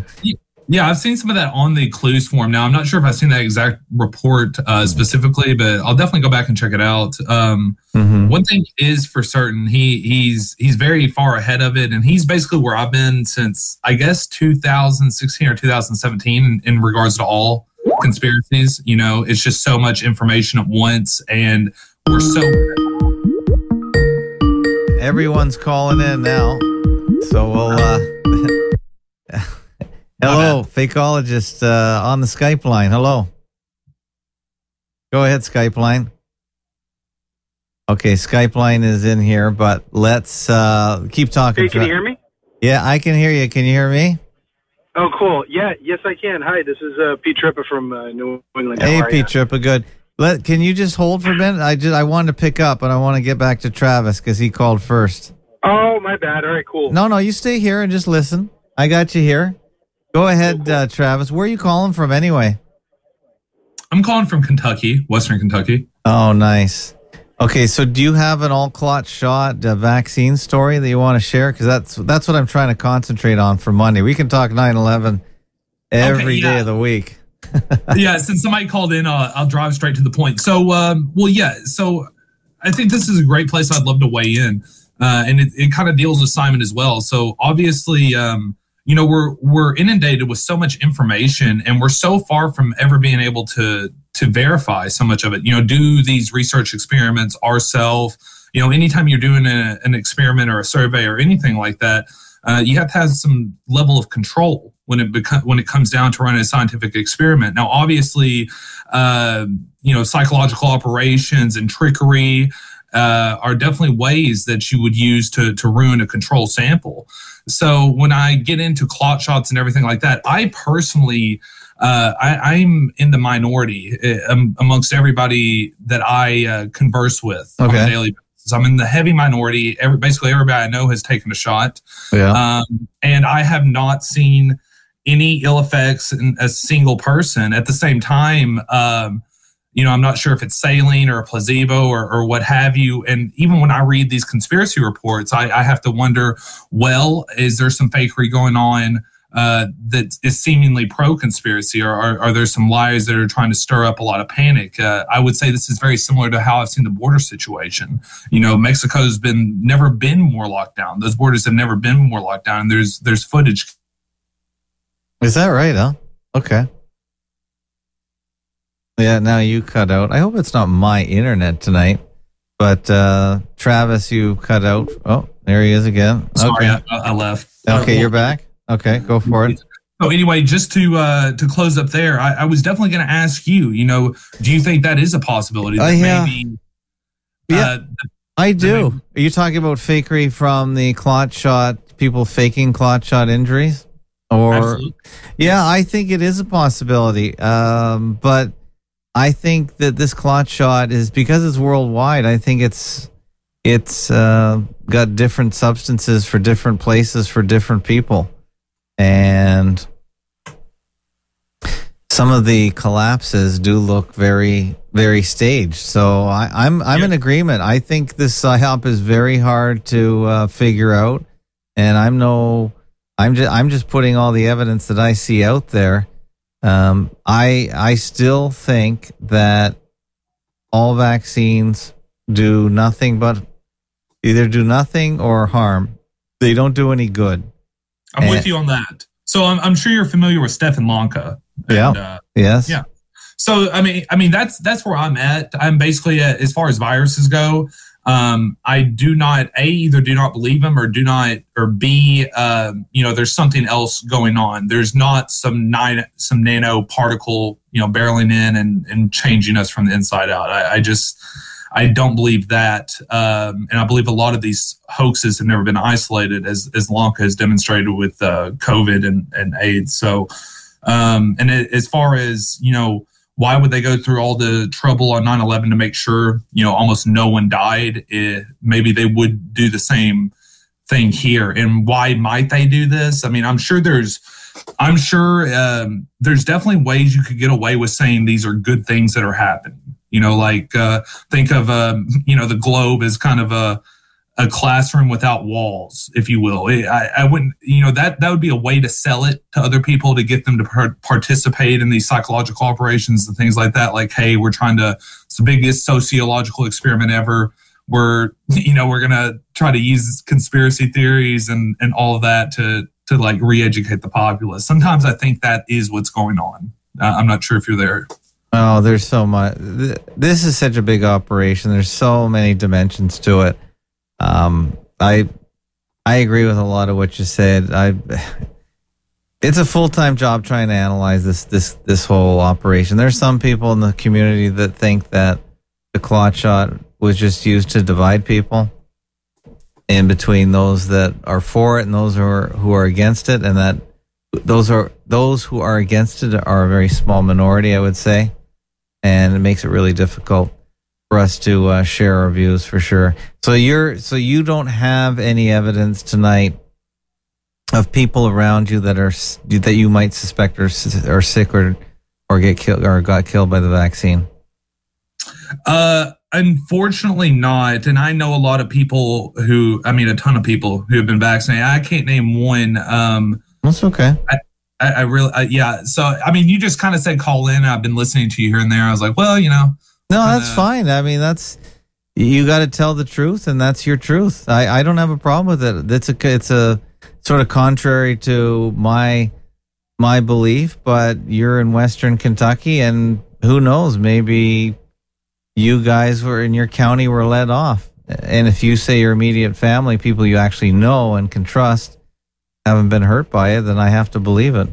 Yeah, I've seen some of that on the Clues Forum. Now, I'm not sure if I've seen that exact report uh, specifically, but I'll definitely go back and check it out. Um, Mhm. One thing is for certain, he he's he's very far ahead of it, and he's basically where I've been since I guess 2016 or 2017 in, in regards to all conspiracies. You know, it's just so much information at once, and we're so Everyone's calling in now. So we'll uh <laughs> Hello, fakeologist uh on the Skype line. Hello. Go ahead, Skype line. Okay, Skype line is in here, but let's uh keep talking. Hey, can you hear me? Yeah, I can hear you. Can you hear me? Oh, cool. Yeah, yes, I can. Hi, this is uh, Pete Trippa from uh, New England. How Hey. Pete Trippa, good. Let can you just hold for a minute? I just I wanted to pick up and I want to get back to Travis because he called first. Oh, my bad. All right, cool. No, no, you stay here and just listen. I got you here. Go ahead, uh, Travis. Where are you calling from anyway? I'm calling from Kentucky, Western Kentucky. Oh, nice. Okay, so do you have an all clot shot uh, vaccine story that you want to share? Because that's that's what I'm trying to concentrate on for Monday. We can talk 9/11 every day yeah. of the week. <laughs> yeah, since somebody called in, uh, I'll drive straight to the point. So, um, well, yeah. So, I think this is a great place. I'd love to weigh in, uh, and it, it kind of deals with Simon as well. So, obviously, um, you know, we're we're inundated with so much information, and we're so far from ever being able to to verify so much of it. You know, do these research experiments ourselves. You know, anytime you're doing a, an experiment or a survey or anything like that, uh, you have to have some level of control when it beco- when it comes down to running a scientific experiment. Now, obviously, uh, you know, psychological operations and trickery uh, are definitely ways that you would use to to ruin a control sample. So when I get into clot shots and everything like that, I personally. Uh, I, I'm in the minority uh, amongst everybody that I uh, converse with on a daily basis. I'm in the heavy minority. Every, basically, everybody I know has taken a shot. Yeah. Um, and I have not seen any ill effects in a single person. At the same time, um, you know, I'm not sure if it's saline or a placebo or, or what have you. And even when I read these conspiracy reports, I, I have to wonder, well, is there some fakery going on? Uh, that is seemingly pro conspiracy, or are, are there some liars that are trying to stir up a lot of panic? Uh, I would say this is very similar to how I've seen the border situation. You know, Mexico's been never been more locked down. Those borders have never been more locked down. And there's there's footage Is that right? Huh? Okay. Yeah. Now you cut out. I hope it's not my internet tonight. But uh, Travis, you cut out. Oh, there he is again. Sorry, okay. I, I left. Okay, you're back. Okay, go for it. So anyway, just to uh, to close up there, I, I was definitely going to ask you. You know, do you think that is a possibility? Uh, That yeah. maybe, Yeah. uh, I do. Are you talking about fakery from the clot shot? People faking clot shot injuries, or Absolutely. yeah, I think it is a possibility. Um, but I think that this clot shot is because it's worldwide. I think it's it's uh, got different substances for different places for different people, and some of the collapses do look very very staged. So I, I'm I'm in agreement. I think this psyop is very hard to uh, figure out, and I'm no I'm just I'm just putting all the evidence that I see out there. Um, I I still think that all vaccines do nothing but either do nothing or harm. They don't do any good. I'm with you on that. So I'm, I'm sure you're familiar with Stefan Lanka. Yeah. uh, yes. Yeah. So I mean, I mean that's that's where I'm at. I'm basically at, as far as viruses go. Um, I do not a either do not believe them or do not or b um, you know there's something else going on. There's not some nine some nano particle you know barreling in and and changing us from the inside out. I, I just I don't believe that, um, and I believe a lot of these hoaxes have never been isolated, as as Lanka has demonstrated with uh, COVID and and AIDS. So, um, and it, as far as you know, why would they go through all the trouble on 9-11 to make sure you know almost no one died? It, maybe they would do the same thing here. And why might they do this? I mean, I'm sure there's. I'm sure um, there's definitely ways you could get away with saying these are good things that are happening. You know, like uh, think of um, you know the globe as kind of a a classroom without walls, if you will. It, I, I wouldn't, you know, that that would be a way to sell it to other people to get them to par- participate in these psychological operations and things like that. Like, hey, we're trying to, it's the biggest sociological experiment ever. We're, <laughs> you know, we're gonna try to use conspiracy theories and and all of that to to like re-educate the populace. Sometimes I think that is what's going on. Uh, I'm not sure if you're there. Oh, there's so much. This is such a big operation. There's so many dimensions to it. Um, I I agree with a lot of what you said. I <sighs> it's a full time job trying to analyze this this this whole operation. There's some people in the community that think that the clot shot was just used to divide people in between those that are for it and those who are who are against it, and that those are those who are against it are a very small minority, I would say, and it makes it really difficult for us to uh, share our views for sure. So you're so you don't have any evidence tonight of people around you that are that you might suspect are are sick or or get killed or got killed by the vaccine. Uh, unfortunately not. And I know a lot of people who, I mean, a ton of people who have been vaccinated. I can't name one. Um, That's okay. I, I, I really, uh, yeah. So, I mean, you just kind of said call in. I've been listening to you here and there. I was like, well, you know, No, that's fine. I mean, that's you got to tell the truth, and that's your truth. I, I don't have a problem with it. It's a it's a sort of contrary to my my belief, but you're in Western Kentucky, and who knows? Maybe you guys were in your county were let off, and if you say your immediate family, people you actually know and can trust, haven't been hurt by it, then I have to believe it.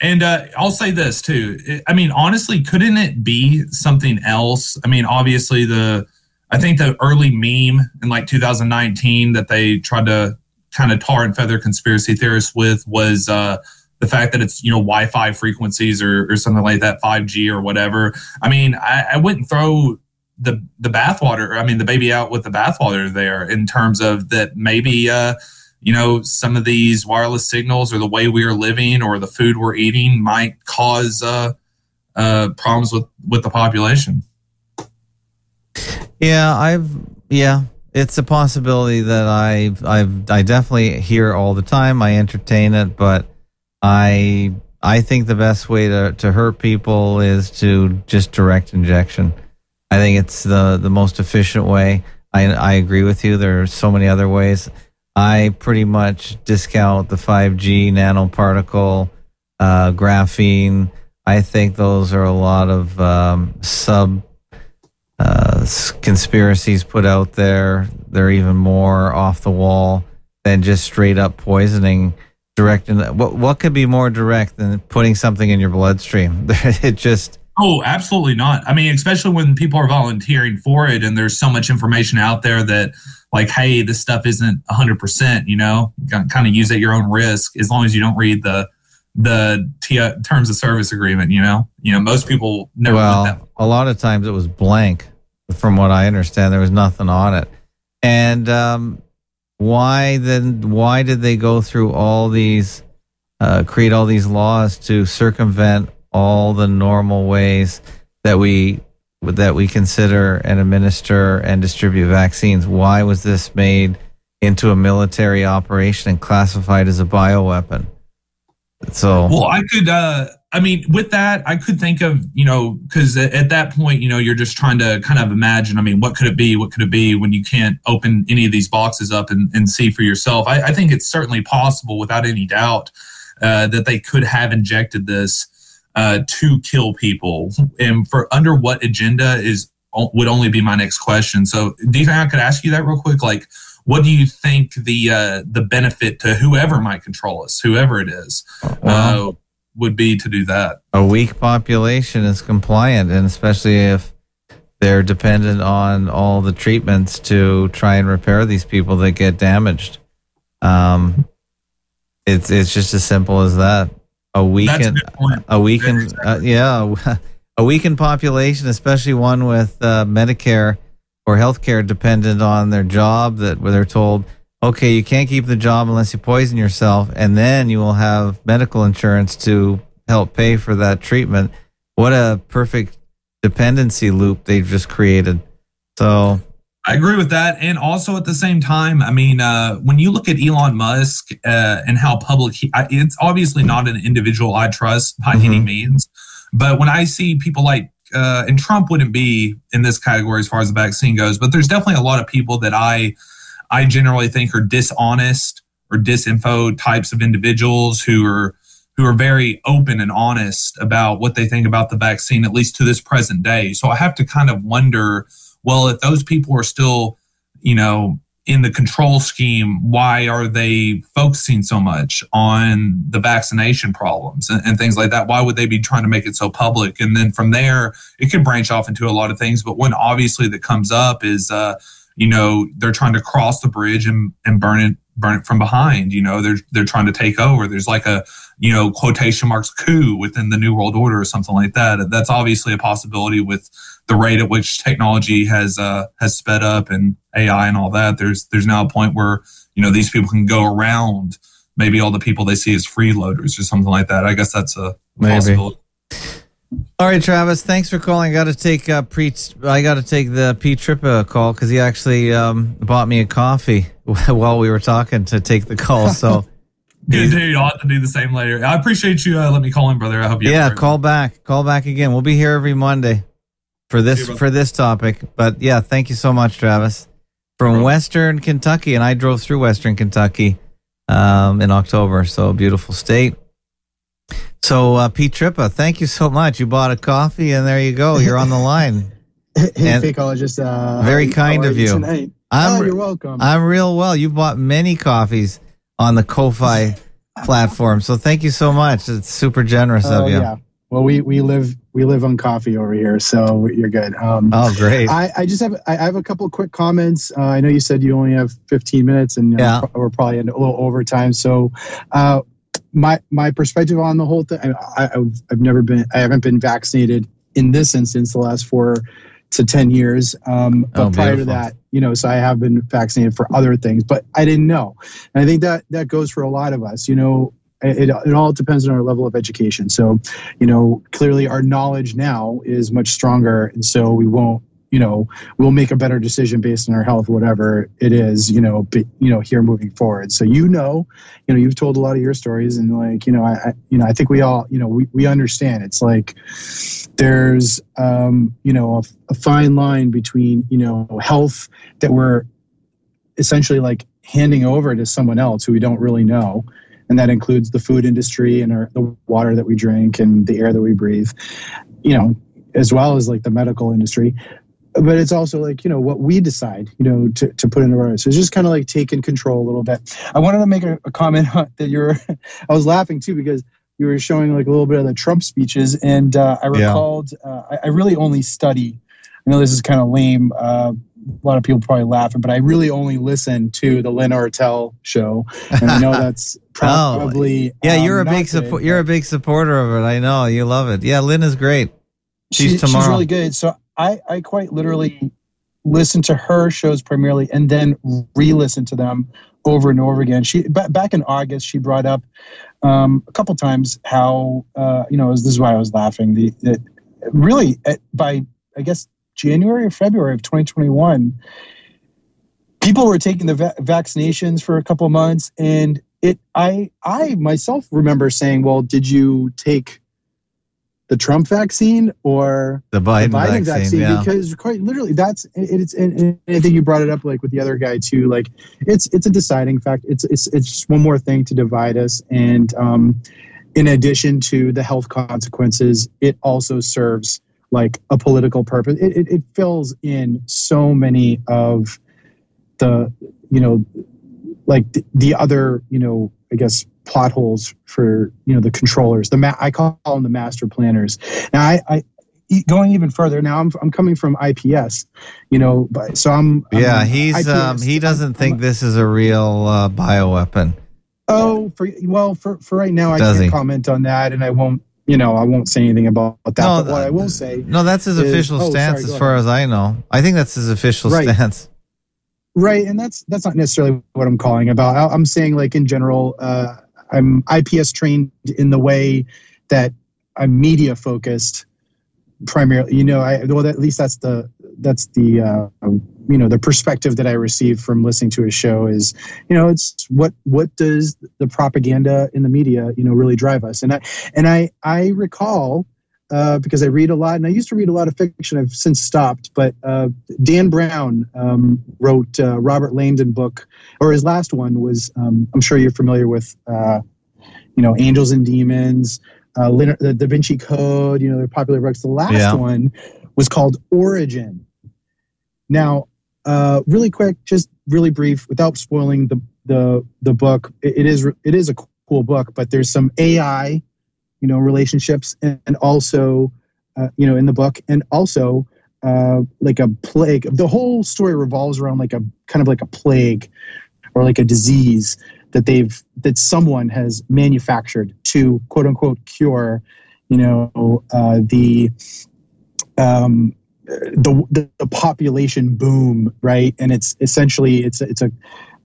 And uh, I'll say this too. I- mean, honestly, couldn't it be something else? I mean, obviously, the I think the early meme in like 2019 that they tried to kind of tar and feather conspiracy theorists with was uh, the fact that it's you know Wi-Fi frequencies or, or something like that, 5G or whatever. I mean, I, I wouldn't throw the the bathwater. I mean, the baby out with the bathwater there in terms of that maybe. Uh, you know, some of these wireless signals or the way we are living or the food we're eating might cause uh, uh, problems with, with the population. Yeah, I've yeah, it's a possibility that I've I've I definitely hear all the time. I entertain it, but I I think the best way to to hurt people is to just direct injection. I think it's the the most efficient way. I I agree with you. There are so many other ways. I pretty much discount the 5G nanoparticle, uh, graphene. I think those are a lot of um, sub uh, conspiracies put out there. They're even more off the wall than just straight up poisoning. Direct the, what what could be more direct than putting something in your bloodstream? <laughs> it just Oh, absolutely not. I mean, especially when people are volunteering for it and there's so much information out there that, like, hey, this stuff isn't 100%, you know, kind of use at your own risk as long as you don't read the the t- terms of service agreement, you know? You know, most people never well, a lot of times it was blank. From what I understand, there was nothing on it. And um, why then? Why did they go through all these, uh, create all these laws to circumvent all the normal ways that we that we consider and administer and distribute vaccines? Why was this made into a military operation and classified as a bioweapon? So Well, I could, uh, I mean, with that, I could think of, you know, because at, at that point, you know, you're just trying to kind of imagine, I mean, what could it be? What could it be when you can't open any of these boxes up and, and see for yourself? I, I think it's certainly possible, without any doubt, uh, that they could have injected this uh, to kill people. And for under what agenda is would only be my next question. So, do you think I could ask you that real quick? Like, what do you think the uh, the benefit to whoever might control us, whoever it is, uh, would be to do that? a weak population is compliant, and especially if they're dependent on all the treatments to try and repair these people that get damaged. Um, it's it's just as simple as that. A weakened, a weakened, uh, yeah, <laughs> a weakened population, especially one with uh, Medicare or healthcare dependent on their job, that where they're told, okay, you can't keep the job unless you poison yourself, and then you will have medical insurance to help pay for that treatment. What a perfect dependency loop they've just created. So I agree with that, and also at the same time, I mean, uh, when you look at Elon Musk uh, and how public he, I, it's obviously not an individual I trust by any means, but when I see people like uh, and Trump wouldn't be in this category as far as the vaccine goes, but there's definitely a lot of people that I I generally think are dishonest or disinfo types of individuals who are who are very open and honest about what they think about the vaccine, at least to this present day. So I have to kind of wonder, well, if those people are still, you know, in the control scheme, why are they focusing so much on the vaccination problems and, and things like that? Why would they be trying to make it so public? And then from there, it could branch off into a lot of things. But one obviously that comes up is, uh, you know, they're trying to cross the bridge and, and burn it burn it from behind. You know, they're they're trying to take over. There's like a you know quotation marks coup within the new world order or something like that. That's obviously a possibility with the rate at which technology has uh, has sped up and AI and all that. There's there's now a point where you know these people can go around maybe all the people they see as freeloaders or something like that. I guess that's a Maybe. possibility. All right, Travis. Thanks for calling. I got to take uh, pre. I got to take the P Trippa call because he actually um, bought me a coffee <laughs> while we were talking to take the call. So <laughs> Good dude. I'll have to do the same later. I appreciate you. Uh, let me call in, brother. I hope you. have a yeah, call back. Call back again. We'll be here every Monday for this for this topic. But yeah, thank you so much, Travis, from Western Kentucky, and I drove through Western Kentucky um, in October. So beautiful state. So uh, Pete Trippa, thank you so much. You bought a coffee, and there you go. You're on the line. <laughs> Hey, And- Fakeologist. Uh, Very kind how are of you. Tonight? I'm oh, you're welcome. I'm real well. You bought many coffees on the Ko-fi <laughs> platform, so thank you so much. It's super generous Oh, of you. yeah. Well, we we live we live on coffee over here, so you're good. Um, Oh, great. I, I just have I have a couple of quick comments. Uh, I know you said you only have 15 minutes, and uh, we're probably in a little overtime. So, uh, my my perspective on the whole thing, I, I've I've never been I haven't been vaccinated in this instance the last four to 10 years. Um, but Oh, prior to that, you know, so I have been vaccinated for other things, but I didn't know. And I think that that goes for a lot of us. You know, it, it all depends on our level of education. So, you know, clearly our knowledge now is much stronger, and so we won't. You know, we'll make a better decision based on our health, whatever it is. You know, but, you know, here moving forward. So you know, you know, you've told a lot of your stories, and like, you know, I, I you know, I think we all, you know, we, we understand. It's like there's, um, you know, a, a fine line between, you know, health that we're essentially like handing over to someone else who we don't really know and that includes the food industry and our, the water that we drink and the air that we breathe you know as well as like the medical industry. But it's also like you know what we decide you know to, to put into our so it's just kind of like taking control a little bit. I wanted to make a, a comment that you're <laughs> i was laughing too because you were showing like a little bit of the trump speeches. And uh, i Yeah. recalled uh, I, I really only study i know this is kind of lame uh, a lot of people probably laughing but i really only listen to the lynn Ortel show and i know <laughs> that's probably Oh, yeah, um, you're a big support. You're a big supporter of it. I know you love it. Yeah, Lynn is great. She's She- tomorrow. She's really good. So I, I quite literally listen to her shows primarily and then re-listen to them over and over again. She ba- back in August she brought up um, a couple times how uh, you know this is why I was laughing. The, the really at, by I guess January or February of 2021, people were taking the va- vaccinations for a couple months, and it I I myself remember saying, well, did you take the Trump vaccine or The Biden vaccine, yeah. because quite literally that's it, it's and, and I think you brought it up like with the other guy too like it's it's a deciding fact it's it's it's just one more thing to divide us and um in addition to the health consequences it also serves like a political purpose it, it, it fills in so many of the you know like the, the other you know i guess plot holes for you know the controllers the ma- i call them the master planners now I, I, going even further now i'm, I'm coming from ips you know but so i'm I'm yeah, he's um, he doesn't think this is a real uh, bioweapon. oh for well for for right now i Does can't he? comment on that and i won't you know i won't say anything about that No, but what i will say No, that's his is- official oh, stance sorry, as far ahead. as I know. I think that's his official Right. stance. right and that's that's not necessarily what i'm calling about I- i'm saying like in general uh i'm ips trained in the way that i'm media focused primarily you know i well at least that's the that's the uh you know the perspective that i receive from listening to his show is you know it's what what does the propaganda in the media you know really drive us and i and i i recall uh, because I read a lot, and I used to read a lot of fiction. I've since stopped, but uh, Dan Brown um, wrote uh, Robert Langdon book, or his last one was. Um, I'm sure you're familiar with, uh, you know, Angels and Demons, uh, Leonard, the Da Vinci Code. You know, they're popular books. The last Yeah. one was called Origin. Now, uh, really quick, just really brief, without spoiling the the the book. It, it is it is a cool book, but there's some AI, you know, relationships, and, and also, uh, you know, in the book, and also uh, like a plague. The whole story revolves around like a kind of like a plague or like a disease that they've that someone has manufactured to quote unquote cure, you know, uh, the um, the, the the population boom, right? And it's essentially it's it's a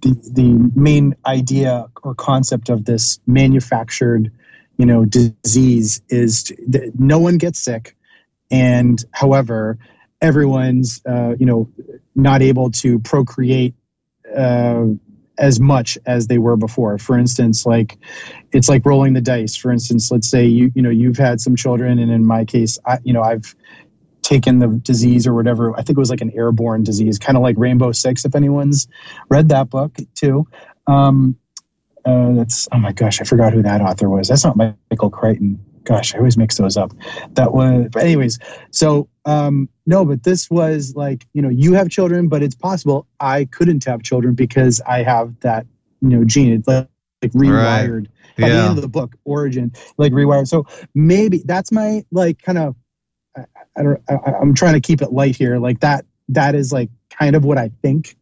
the the main idea or concept of this manufactured, you know, disease is that no one gets sick, and however, everyone's uh, you know not able to procreate. Uh, as much as they were before. For instance, like it's like rolling the dice. For instance, let's say you you know you've had some children, and in my case, I you know I've taken the disease or whatever. I think it was like an airborne disease, kind of like Rainbow Six. If anyone's read that book too, um, uh, that's oh my gosh, I forgot who that author was. That's not Michael Crichton. Gosh, I always mix those up. That was, but anyways. So um, no, but this was like you know you have children, but it's possible I couldn't have children because I have that you know gene. It's like, like rewired. By the Yeah. end of the book, origin, like rewired. So maybe that's my like kind of I, don't I, I'm trying to keep it light here. Like that that is like kind of what I think.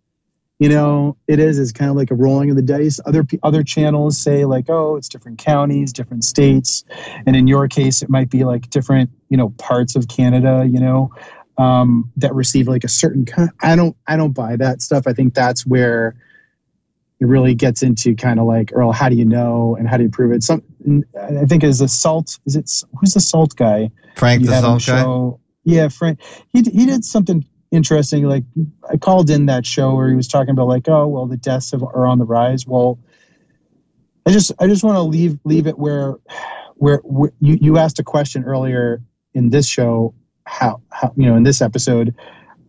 You know, it is is kind of like a rolling of the dice. Other other channels say like, oh, it's different counties, different states, and in your case, it might be like different you know parts of Canada. You know, um, that receive like a certain kind. I don't I don't buy that stuff. I think that's where it really gets into kind of like, Earl, how do you know and how do you prove it? Some, I think is a salt. Is it who's the salt guy? Frank you the Salt guy? Yeah, Frank. He he did something interesting. Like I called in that show where he was talking about like, oh well, the deaths have, are on the rise. Well, I just I just want to leave leave it where where, where you you asked a question earlier in this show how how you know in this episode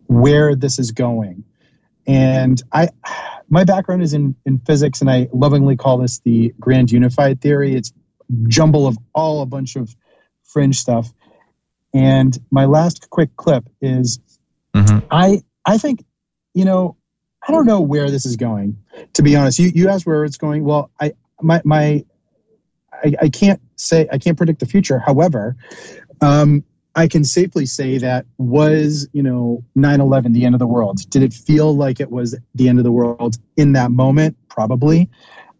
where this is going and i my background is in in physics and i lovingly call this the grand unified theory it's jumble of all a bunch of fringe stuff and my last quick clip is Mhm. I I think you know I don't know where this is going. To be honest, you you asked where it's going. Well, I my my I, I can't say I can't predict the future. However, um, I can safely say that was you know 9/11 the end of the world. Did it feel like it was the end of the world in that moment? Probably.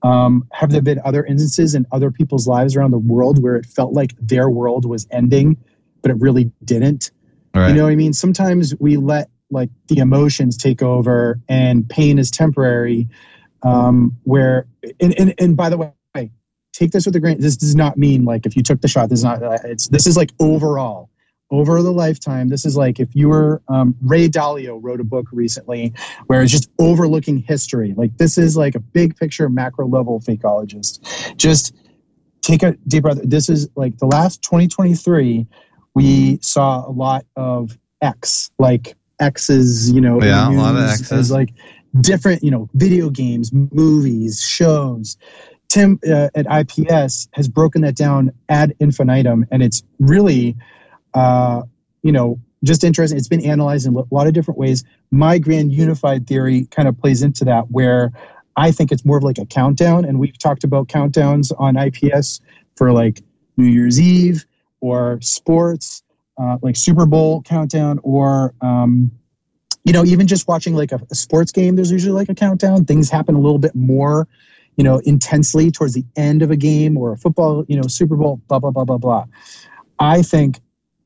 Um, have there been other instances in other people's lives around the world where it felt like their world was ending, but it really didn't? Right. You know what I mean? Sometimes we let like the emotions take over and pain is temporary. Um, where and, and and by the way, take this with a grain. This does not mean like if you took the shot, this is not it's this is like overall. Over the lifetime, this is like if you were um, Ray Dalio wrote a book recently where it's just overlooking history. Like this is like a big picture, macro level fakeologist. Just take a deep breath. This is like the last 2023, we saw a lot of X, like X's, you know, Yeah, a lot of X's. like different, you know, video games, movies, shows. Tim uh, at IPS has broken that down ad infinitum, and it's really, uh, you know, just interesting. It's been analyzed in a lot of different ways. My grand unified theory kind of plays into that, where I think it's more of like a countdown, and we've talked about countdowns on IPS for like New Year's Eve or sports, uh, like Super Bowl countdown, or um, you know, even just watching like a, a sports game. There's usually like a countdown. Things happen a little bit more, you know, intensely towards the end of a game or a football, you know, Super Bowl. Blah blah blah blah blah. I think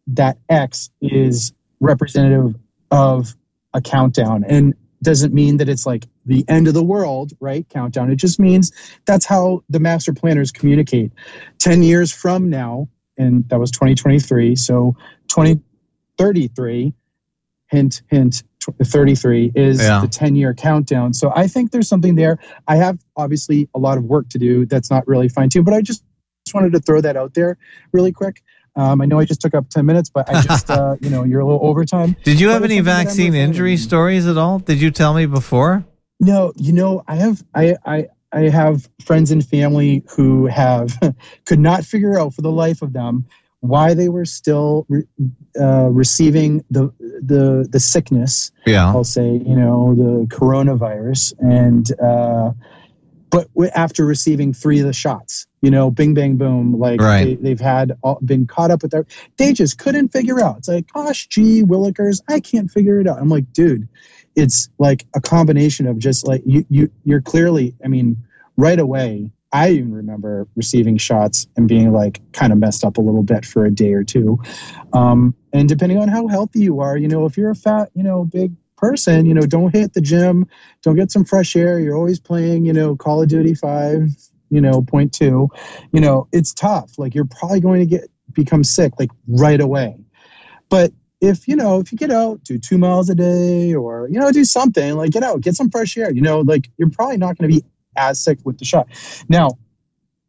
that X is representative of a countdown and doesn't mean that it's like the end of the world, right? Countdown. It just means that's how the master planners communicate. 10 years from now, and that was 2023, so 2033, hint, hint, 33 is Yeah. the 10 year countdown. So I think there's something there. I have obviously a lot of work to do that's not really fine tuned, but I just, just wanted to throw that out there really quick. Um, I know I just took up 10 minutes, but I just, uh, <laughs> you know, you're a little overtime. Did you But have any something that I'm vaccine injury to. stories at all? Did you tell me before? No, you know, I have I I I have friends and family who have <laughs> could not figure out for the life of them why they were still re, uh, receiving the the the sickness. Yeah. I'll say you know the coronavirus and. Uh, but after receiving three of the shots, you know, bing, bang, boom, like Right. they, they've had all, been caught up with their, they just couldn't figure out. It's like, gosh, gee, Willikers, I can't figure it out. I'm like, dude, it's like a combination of just like you, you, you're clearly, I mean, right away. I even remember receiving shots and being like kind of messed up a little bit for a day or two. Um, and depending on how healthy you are, you know, if you're a fat, you know, big person, you know, don't hit the gym, don't get some fresh air. You're always playing, you know, Call of Duty 5, you know, point two, you know, it's tough. Like you're probably going to get become sick like right away. But if you know, if you get out, do two miles a day or you know, do something, like get out, get some fresh air, you know, like you're probably not going to be as sick with the shot. Now,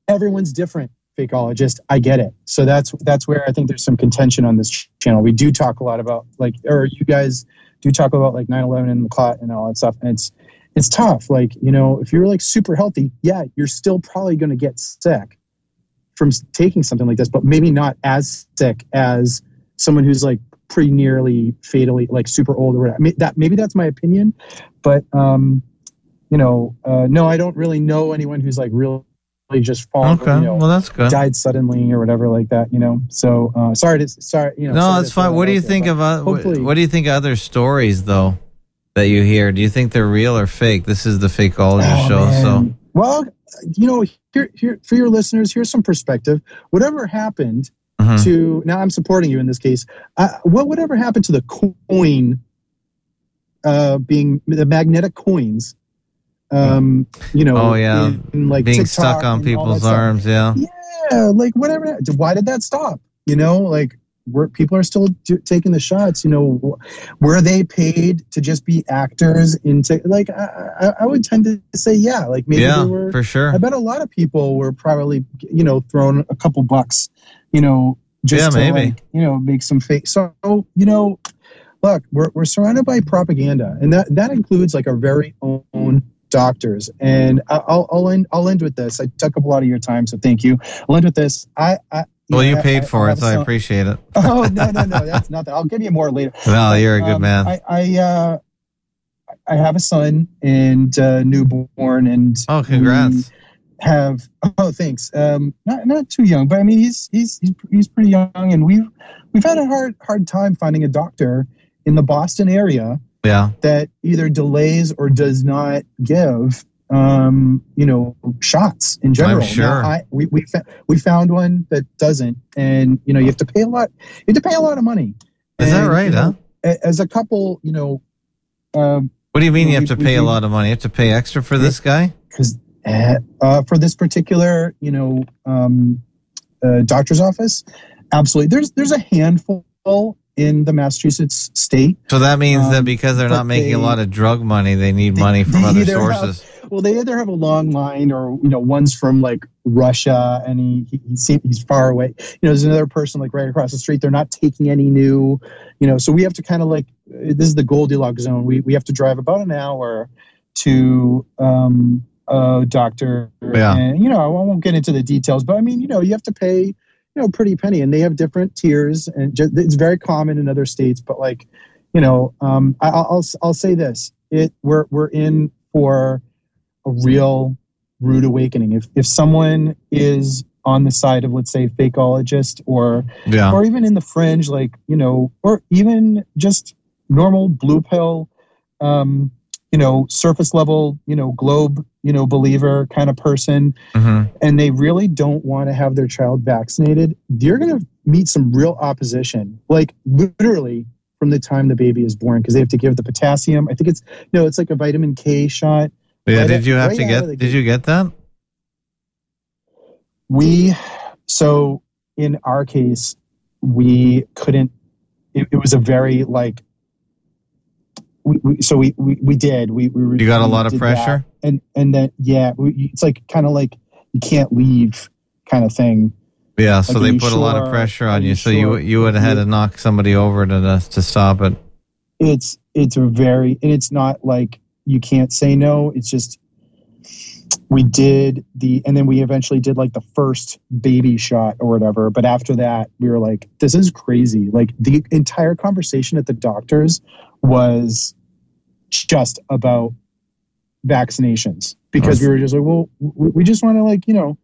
everyone's different fakeologist i get it so that's that's where i think there's some contention on this ch- channel we do talk a lot about like or you guys do talk about like 9-11 and the clot and all that stuff and it's it's tough like you know if you're like super healthy yeah you're still probably going to get sick from taking something like this but maybe not as sick as someone who's like pretty nearly fatally like super old or whatever. I mean, that maybe that's my opinion but um you know uh no i don't really know anyone who's like really just fallen Okay, you know, well, that's good. died suddenly or whatever like that you know so uh sorry to sorry you know no, it's fine. What do you there, think of uh, hopefully what do you think of other stories though that you hear? Do you think they're real or fake? This is the fakeologist Oh, show, so well you know here, here for your listeners here's some perspective whatever happened Mhm. to now i'm supporting you in this case uh, what whatever happened to the coin uh being the magnetic coins um you know oh yeah, in, like being TikTok stuck on and all that people's stuff. arms. Yeah, yeah like whatever why did that stop you know like where people are still do, taking the shots you know were they paid to just be actors into like I, I, I would tend to say yeah like maybe yeah, they were for sure. i bet a lot of people were probably you know thrown a couple bucks you know just Yeah, to maybe. like, you know make some fake so you know look we're, we're surrounded by propaganda and that that includes like our very own doctors. And I- i'll I'll end, I'll end with this. I took up a lot of your time so thank you. I'll end with this. I i, Well, you paid I- for I it, have so I appreciate it. <laughs> oh no no no that's nothing i'll give you more later. <laughs> No, you're a good Um, man. i i uh i have a son and uh newborn and Oh, congrats. have oh thanks. Um not not too young but i mean he's he's he's, he's pretty young and we've we've had a hard hard time finding a doctor in the boston area Yeah. that either delays or does not give um you know shots in general Now, sure. I, we we, fa- we found one that doesn't and you know you have to pay a lot you have to pay a lot of money Is that right, you know, huh? as a couple you know um What do you mean Well, you have we- to we pay a lot of money? You have to pay extra for this guy? because uh, for this particular you know um, uh, doctor's office absolutely there's there's a handful in the massachusetts state So that means that Um, because they're not making a lot of drug money, they need money from other either have- sources. well they either have a long line or you know one's from like russia and he, he he's, he's far away you know there's another person like right across the street they're not taking any new you know so we have to kind of like this is the goldilocks zone we, we have to drive about an hour to um a doctor Yeah. and you know i won't get into the details but i mean you know you have to pay you know pretty penny and they have different tiers and just, it's very common in other states but like you know um I, i'll i'll say this it we're we're in for a real rude awakening if if someone is on the side of let's say fakeologist or Yeah. or even in the fringe like you know or even just normal blue pill um you know surface level you know globe you know believer kind of person. Mhm. and they really don't want to have their child vaccinated. You're going to meet some real opposition like literally from the time the baby is born because they have to give the potassium. I think it's no it's like a vitamin k shot. Yeah, Right did at- you have right to get did you get that? we so in our case we couldn't it, it was a very like we, we so we, we we did we, we You got a lot of pressure? that. and and then yeah we, it's like kind of like you can't leave kind of thing Yeah, so Like, are they you put a lot of pressure on you, you so you sure? you would have had to knock somebody over to to stop it. it's it's a very and it's not like you can't say no it's just we did the and then we eventually did like the first baby shot or whatever but after that we were like this is crazy like the entire conversation at the doctors was just about vaccinations. Because we were just like well we just want to like you know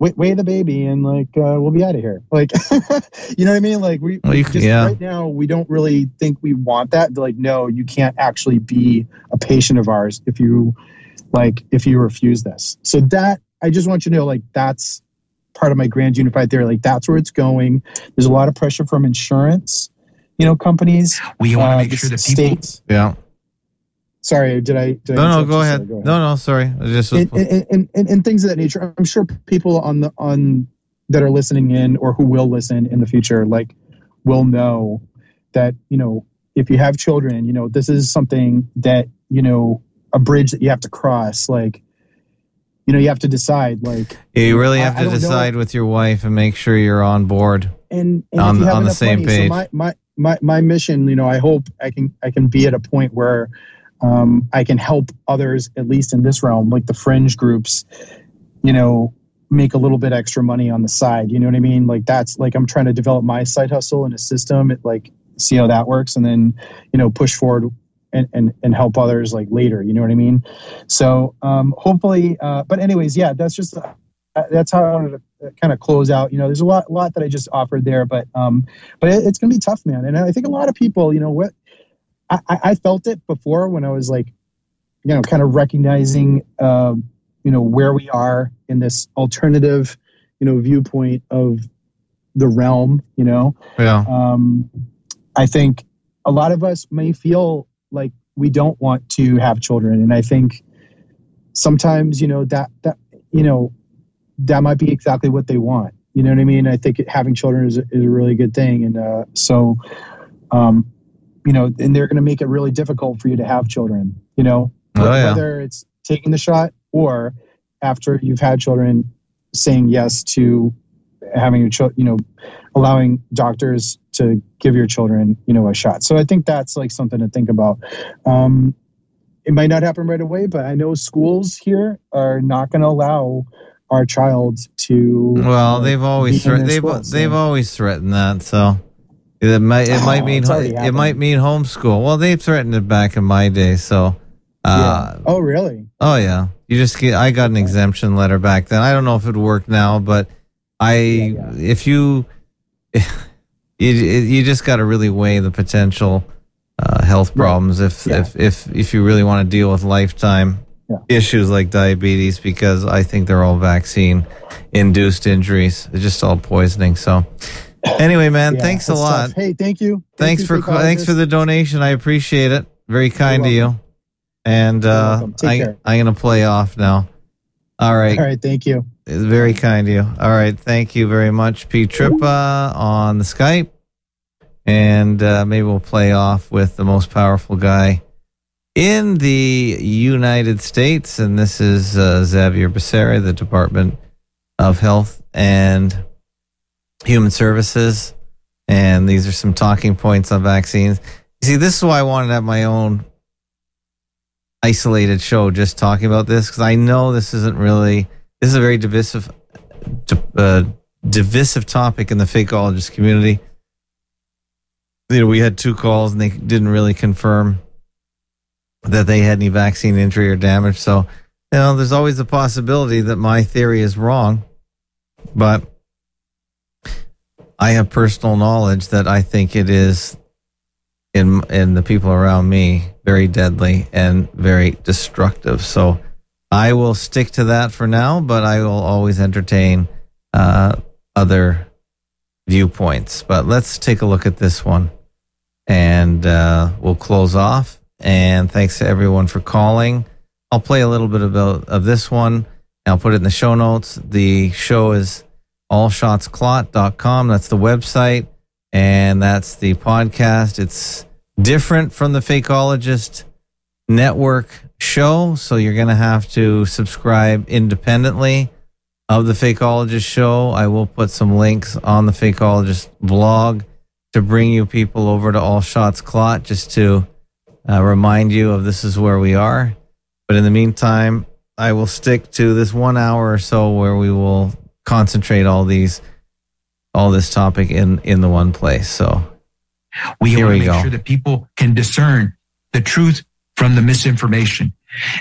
weigh, weigh the baby and like uh, we'll be out of here. Like <laughs> you know what i mean? Like we, Well, you- just yeah. right now we don't really think we want that. Like no you can't actually be a patient of ours if you like if you refuse this. So that i just want you to know like that's part of my grand unified theory. Like that's where it's going. There's a lot of pressure from insurance you know companies We wanna uh, make sure that people- states Yeah. sorry did i did I No, no, interrupt go ahead. No, no, sorry. I just and, and, and, and, and things of that nature. I'm sure people on the on that are listening in or who will listen in the future, like, will know that you know if you have children, you know this is something that you know a bridge that you have to cross. Like, you know, you have to decide. Like, yeah, you really have I to don't know. decide with your wife and make sure you're on board. and, and On the- on the same money, page. So my, my my my mission, you know, I hope I can I can be at a point where um, I can help others, at least in this realm, like the fringe groups, you know, make a little bit extra money on the side. You know what I mean? Like that's like I'm trying to develop my side hustle in a system, it, like see how that works, and then you know push forward and and and help others like later. You know what I mean? So um, hopefully, uh, but anyways, yeah, that's just that's how I wanted to kind of close out. You know, there's a lot lot that I just offered there, but um, but it, it's gonna be tough, man. And I think a lot of people, you know, what I, I felt it before when I was like, you know, kind of recognizing, um, you know, where we are in this alternative, you know, viewpoint of the realm. You know, Yeah. um, I think a lot of us may feel like we don't want to have children, and I think sometimes, you know, that that you know, that might be exactly what they want. You know what I mean? I think having children is a, is a really good thing, and uh, so, um, you know, and they're going to make it really difficult for you to have children. You know, Oh, yeah. whether it's taking the shot or after you've had children, saying yes to having your child, you know, allowing doctors to give your children, you know, a shot. So I think that's like something to think about. Um, it might not happen right away, but I know schools here are not going to allow our child to. Well, they've always thre- they've they've always threatened that. So it might it might Oh, mean it might mean homeschool. Well, they threatened it back in my day. So uh, Oh, really? oh yeah, you just get. I got an exemption letter back then. I don't know if it would work now, but I if you <laughs> you, you just got to really weigh the potential uh, health problems if if if if you really want to deal with lifetime issues like diabetes because I think they're all vaccine induced injuries. It's just all poisoning. So anyway, man, Yeah, thanks a lot. tough. Hey, thank you. Thank Thanks you for calling thanks for the donation. I appreciate it. Very kind of you. And uh, I, care. I'm gonna play off now. All right. All right, thank you. It's very kind of you. All right. Thank you very much, Pete Trippa on the Skype. And uh, maybe we'll play off with the most powerful guy in the United States. And this is uh, Xavier Becerra, the Department of Health and Human Services. And these are some talking points on vaccines. You see, this is why I wanted to have my own isolated show just talking about this because I know this isn't really this is a very divisive uh, divisive topic in the fakeologist community. You know, we had two calls and they didn't really confirm that they had any vaccine injury or damage. So, you know, there's always a possibility that my theory is wrong, but I have personal knowledge that I think it is in in the people around me very deadly and very destructive. So I will stick to that for now, but I will always entertain uh, other viewpoints. But let's take a look at this one, and uh, we'll close off. And thanks to everyone for calling. I'll play a little bit about of this one. I'll put it in the show notes. The show is allshotsclot.com. That's the website. And that's the podcast. It's different from the Fakeologist network show. So you're going to have to subscribe independently of the Fakeologist show. I will put some links on the Fakeologist blog to bring you people over to All Shots Clot just to uh, remind you of this is where we are. But in the meantime, I will stick to this one hour or so where we will concentrate all these, all this topic in in the one place. So We here want we to make go. sure that people can discern the truth from the misinformation.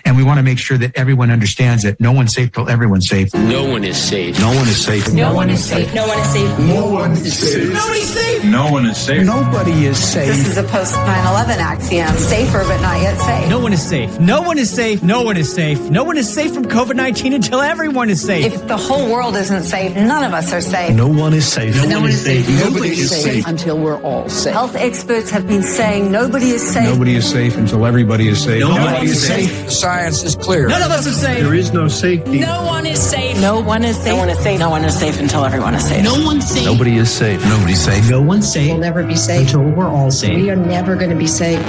And we want to make sure that everyone understands that no one's safe till everyone's safe. No one is safe. No one is safe. No one is safe. No one is safe. No one is safe. Nobody's safe. No one is safe. Nobody is safe. This is a post 9 11 axiom. Safer, but not yet safe. No one is safe. No one is safe. No one is safe. No one is safe from COVID 19 until everyone is safe. If the whole world isn't safe, none of us are safe. No one is safe. No one is safe. Nobody is safe. until we're all safe. Health experts have been saying nobody is safe. Nobody is safe until everybody is safe. Nobody is safe. The science is clear. None of us are safe. There is no safety. No one is safe. No one is safe. No one is safe. No one is safe until everyone is safe. No one's safe. Nobody is safe. Nobody's safe. No one's safe. We'll never be safe until we're all safe. We are never going to be safe.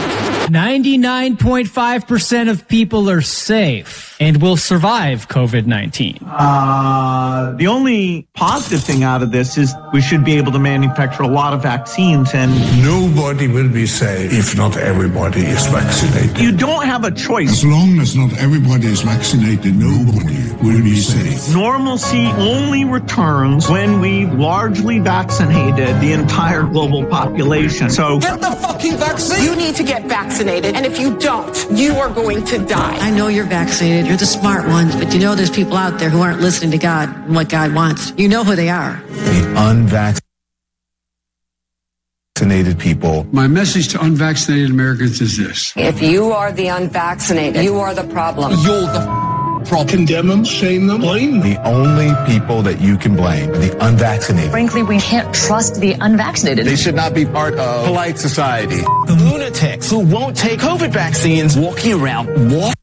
99.5% of people are safe and will survive COVID 19. Uh, the only positive thing out of this is we should be able to manufacture a lot of vaccines and Nobody will be safe if not everybody is vaccinated. you don't have a choice. As long as not everybody is vaccinated, nobody will be safe. Normalcy only returns when we've largely vaccinated the entire global population. So Get the fucking vaccine. You need to get vaccinated, and if you don't, you are going to die. I know you're vaccinated. You're the smart ones, but you know there's people out there who aren't listening to God and what God wants. You know who they are. the unvaccinated people. My message to unvaccinated Americans is this. If you are the unvaccinated, you are the problem. You're the problem. Condemn them, shame them, blame them. The only people that you can blame are the unvaccinated. Frankly, we can't trust the unvaccinated. They should not be part of polite society. The lunatics who won't take COVID vaccines walking around walk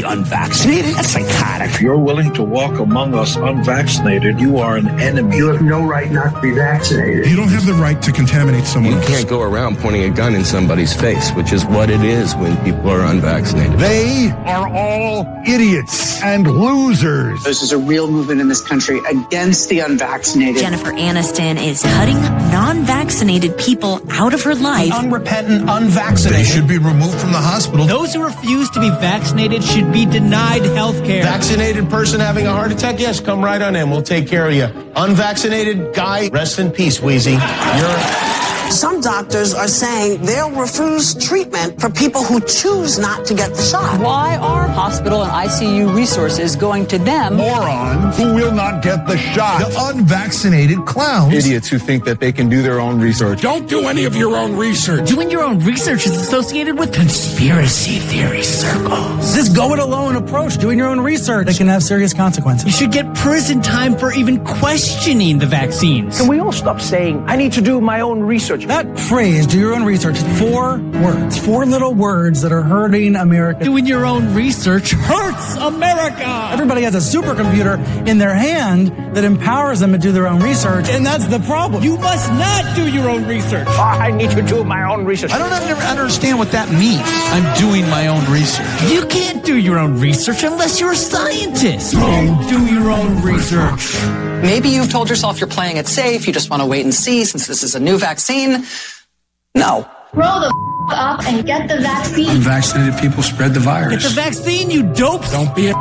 fully unvaccinated. That's psychotic. If you're willing to walk among us unvaccinated, you are an enemy. You have no right not to be vaccinated. You don't have the right to contaminate someone You else. can't go around pointing a gun in somebody's face, which is what it is when people are unvaccinated. They are all idiots and losers. This is a real movement in this country against the unvaccinated. Jennifer Aniston is cutting non-vaccinated people out of her life. Unrepentant, unvaccinated. They should be removed from the hospital. Those who refuse to be vaccinated should be denied health care. Vaccinated person having a heart attack? Yes, come right on in. We'll take care of you. Unvaccinated guy, rest in peace, Wheezy. You're. Some doctors are saying they'll refuse treatment for people who choose not to get the shot. Why are hospital and ICU resources going to them? Morons who will not get the shot. The unvaccinated clowns. Idiots who think that they can do their own research. Don't do any of your own research. Doing your own research is associated with conspiracy theory circles. This go it alone approach, doing your own research, that can have serious consequences. You should get prison time for even questioning the vaccines. Can we all stop saying, I need to do my own research? That phrase, do your own research, four words, four little words that are hurting America. Doing your own research hurts America. Everybody has a supercomputer in their hand that empowers them to do their own research, and that's the problem. You must not do your own research. I need to do my own research. I don't ever understand what that means. I'm doing my own research. You can't do your own research unless you're a scientist. Oh, do your own research. Maybe you've told yourself you're playing it safe. You just want to wait and see since this is a new vaccine. No. Grow the f- up and get the vaccine. Unvaccinated people spread the virus. Get the vaccine, you dopes. Don't be a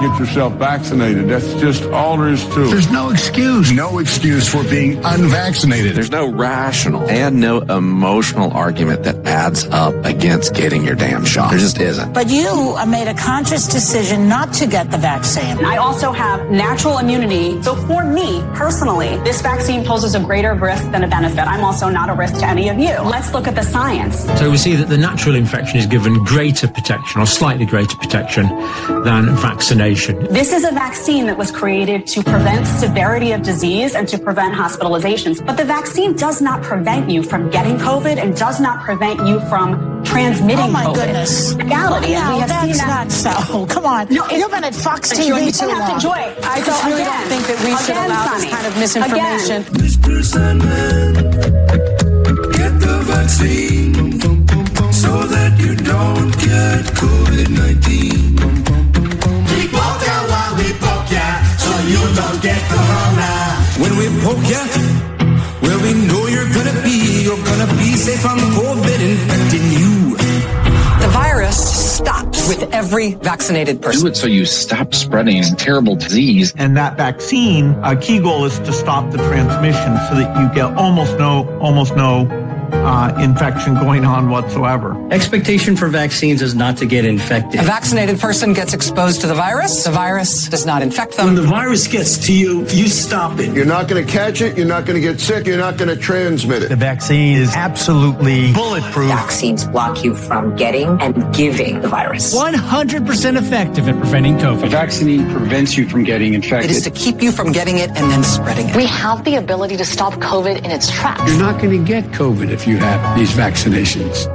Get yourself vaccinated. That's just all there is to it. There's no excuse. No excuse for being unvaccinated. There's no rational and no emotional argument that adds up against getting your damn shot. There just isn't. But you made a conscious decision not to get the vaccine. I also have natural immunity. So for me personally, this vaccine poses a greater risk than a benefit. I'm also not a risk to any of you. Let's look at the science. So we see that the natural infection is given greater protection or slightly greater protection than vaccination. This is a vaccine that was created to prevent severity of disease and to prevent hospitalizations. But the vaccine does not prevent you from getting COVID and does not prevent you from transmitting Oh my COVID. goodness. Reality. and No, we have that's seen that. not so. <laughs> Come on. No, it's- You've been at Fox TV. You too don't to long. enjoy. I So just really again, don't think that we should again, allow Sonny, this kind of misinformation. Get the vaccine so that you don't get COVID 19. You don't get corona. When we poke ya, where we know you're gonna be, you're gonna be safe from COVID infecting you. The virus stops with every vaccinated person. Do it so you stop spreading terrible disease. And that vaccine, a key goal is to stop the transmission so that you get almost no, almost no uh, infection going on whatsoever. Expectation for vaccines is not to get infected. A vaccinated person gets exposed to the virus. The virus does not infect them. When the virus gets to you, you stop it. You're not going to catch it. You're not going to get sick. You're not going to transmit it. The vaccine is absolutely bulletproof. Vaccines block you from getting and giving the virus. 100% effective at preventing COVID. A vaccine prevents you from getting infected. It is to keep you from getting it and then spreading it. We have the ability to stop COVID in its tracks. You're not going to get COVID if you have these vaccinations.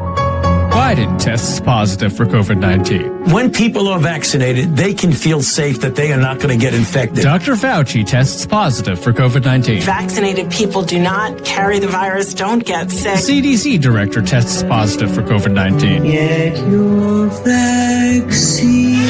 Biden tests positive for COVID 19. When people are vaccinated, they can feel safe that they are not going to get infected. Dr. Fauci tests positive for COVID 19. Vaccinated people do not carry the virus, don't get sick. CDC director tests positive for COVID 19. Get your vaccine.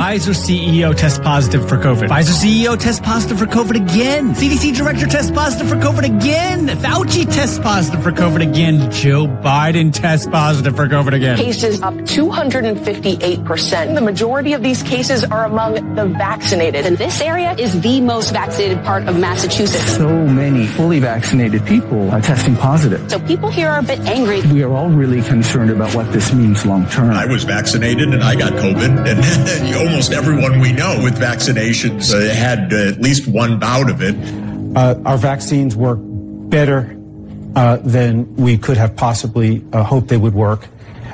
Pfizer CEO tests positive for COVID. Pfizer CEO tests positive for COVID again. CDC director tests positive for COVID again. Fauci tests positive for COVID again. Joe Biden tests positive for COVID again. Cases up 258%. The majority of these cases are among the vaccinated. And this area is the most vaccinated part of Massachusetts. So many fully vaccinated people are testing positive. So people here are a bit angry. We are all really concerned about what this means long term. I was vaccinated and I got COVID, and <laughs> oh, almost everyone we know with vaccinations uh, had uh, at least one bout of it. Uh, our vaccines work better uh, than we could have possibly uh, hoped they would work.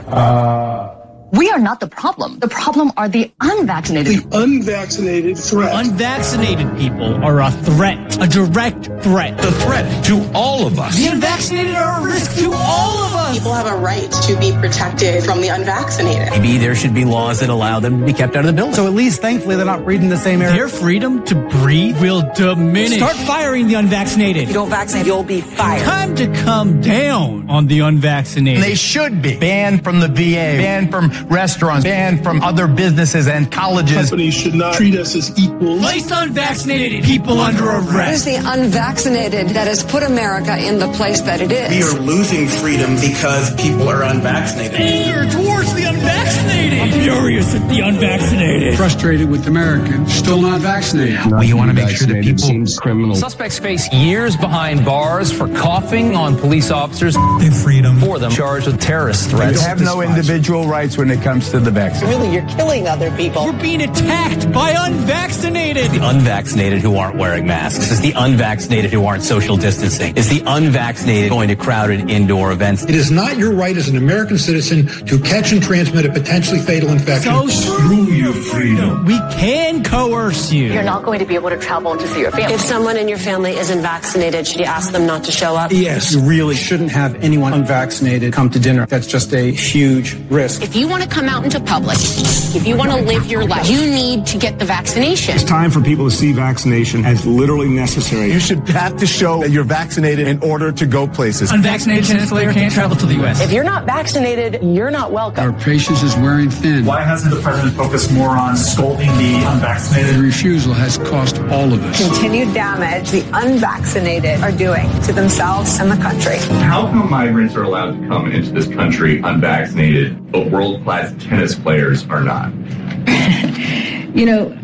Uh, We are not the problem. The problem are the unvaccinated. The unvaccinated threat. Unvaccinated people are a threat, a direct threat. The threat to all of us. The unvaccinated are a risk to all of us. People have a right to be protected from the unvaccinated. Maybe there should be laws that allow them to be kept out of the building. So at least, thankfully, they're not breathing the same air. Their freedom to breathe will diminish. Start firing the unvaccinated. If you don't vaccinate, you'll be fired. Time to come down on the unvaccinated. They should be banned from the VA, banned from restaurants, banned from other businesses and colleges. Companies should not treat us as equals. Place unvaccinated people under arrest. It is the unvaccinated that has put America in the place that it is. We are losing freedom because people are unvaccinated. Anger towards the unvaccinated. Furious at the unvaccinated. Frustrated with Americans still not vaccinated. Well, you want to make sure that people seems criminal. Suspects face years behind bars for coughing on police officers. Their freedom. For them charged with terrorist threats. You have no individual rights when it comes to the vaccine. Really, you're killing other people. We're being attacked by unvaccinated. The unvaccinated who aren't wearing masks. It's the unvaccinated who aren't social distancing. It's the unvaccinated going to crowded indoor events. It is not your right as an American citizen to catch and transmit a potentially fatal infection. So screw your freedom. We can coerce you. You're not going to be able to travel to see your family. If someone in your family isn't vaccinated, should you ask them not to show up? Yes. You really shouldn't have anyone unvaccinated come to dinner. That's just a huge risk. If you want to come out into public, if you want to live your life, you need to get the vaccination. It's time for people to see vaccination as literally necessary. You should have to show that you're vaccinated in order to go places. Unvaccinated tennis player can't travel to the U.S. If you're not vaccinated, you're not welcome. Our patience is wearing thin. Why hasn't the president focused more on scolding the unvaccinated? The refusal has cost all of us. Continued damage the unvaccinated are doing to themselves and the country. How come migrants are allowed to come into this country unvaccinated, but world class tennis players are not? <laughs> you know,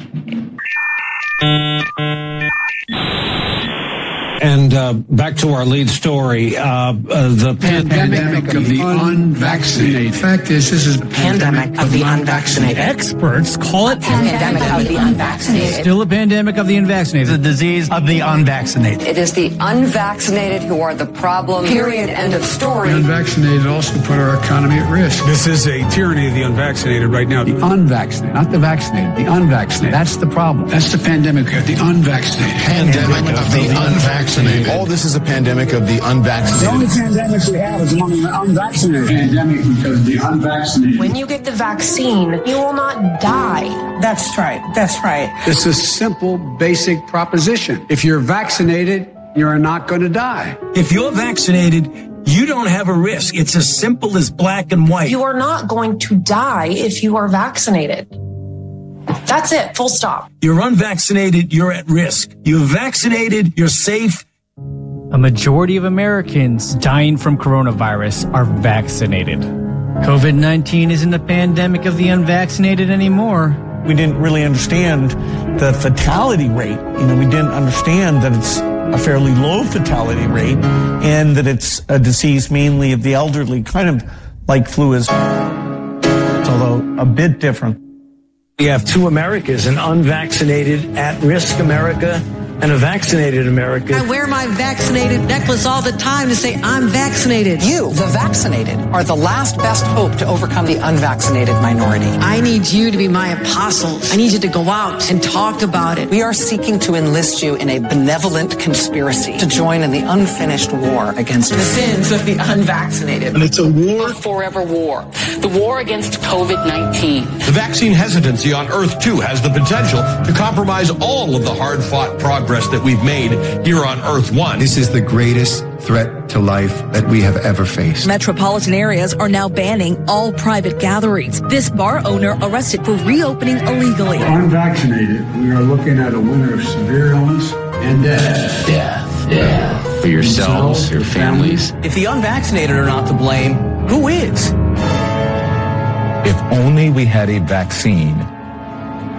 And uh, back to our lead story, uh, uh, the pandemic, pandemic of the unvaccinated. Fact is, this is a pandemic of the unvaccinated. Experts call it pandemic of the unvaccinated. It's still a pandemic of the unvaccinated. The disease of the unvaccinated. It is the unvaccinated who are the problem. Period. End of story. The unvaccinated also put our economy at risk. This is a tyranny of the unvaccinated right now. The unvaccinated, not the vaccinated. The unvaccinated. That's the problem. That's the pandemic of the unvaccinated. Pandemic of the unvaccinated. All this is a pandemic of the unvaccinated. The only pandemic we have is among the unvaccinated. Pandemic because of the unvaccinated. When you get the vaccine, you will not die. That's right. That's right. It's a simple, basic proposition. If you're vaccinated, you're not going to die. If you're vaccinated, you don't have a risk. It's as simple as black and white. You are not going to die if you are vaccinated. That's it, full stop. You're unvaccinated, you're at risk. You're vaccinated, you're safe. A majority of Americans dying from coronavirus are vaccinated. COVID 19 isn't a pandemic of the unvaccinated anymore. We didn't really understand the fatality rate. You know, we didn't understand that it's a fairly low fatality rate and that it's a disease mainly of the elderly, kind of like flu is, although a bit different. We have two Americas, an unvaccinated, at-risk America and a vaccinated America. I wear my vaccinated necklace all the time to say I'm vaccinated. You, the vaccinated, are the last best hope to overcome the unvaccinated minority. I need you to be my apostles. I need you to go out and talk about it. We are seeking to enlist you in a benevolent conspiracy to join in the unfinished war against the sins of the unvaccinated. And it's a war. A forever war. The war against COVID 19. The vaccine hesitancy on Earth, too, has the potential to compromise all of the hard fought progress that we've made here on Earth One. This is the greatest threat to life that we have ever faced. Metropolitan areas are now banning all private gatherings. This bar owner arrested for reopening illegally. Unvaccinated, we are looking at a winter of severe illness and death. Death, death. For yourselves, your families. If the unvaccinated are not to blame, who is? If only we had a vaccine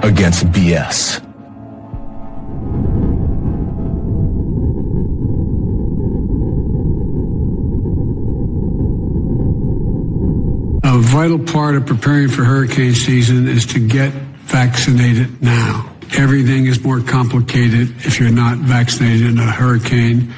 against BS. A vital part of preparing for hurricane season is to get vaccinated now. Everything is more complicated if you're not vaccinated in a hurricane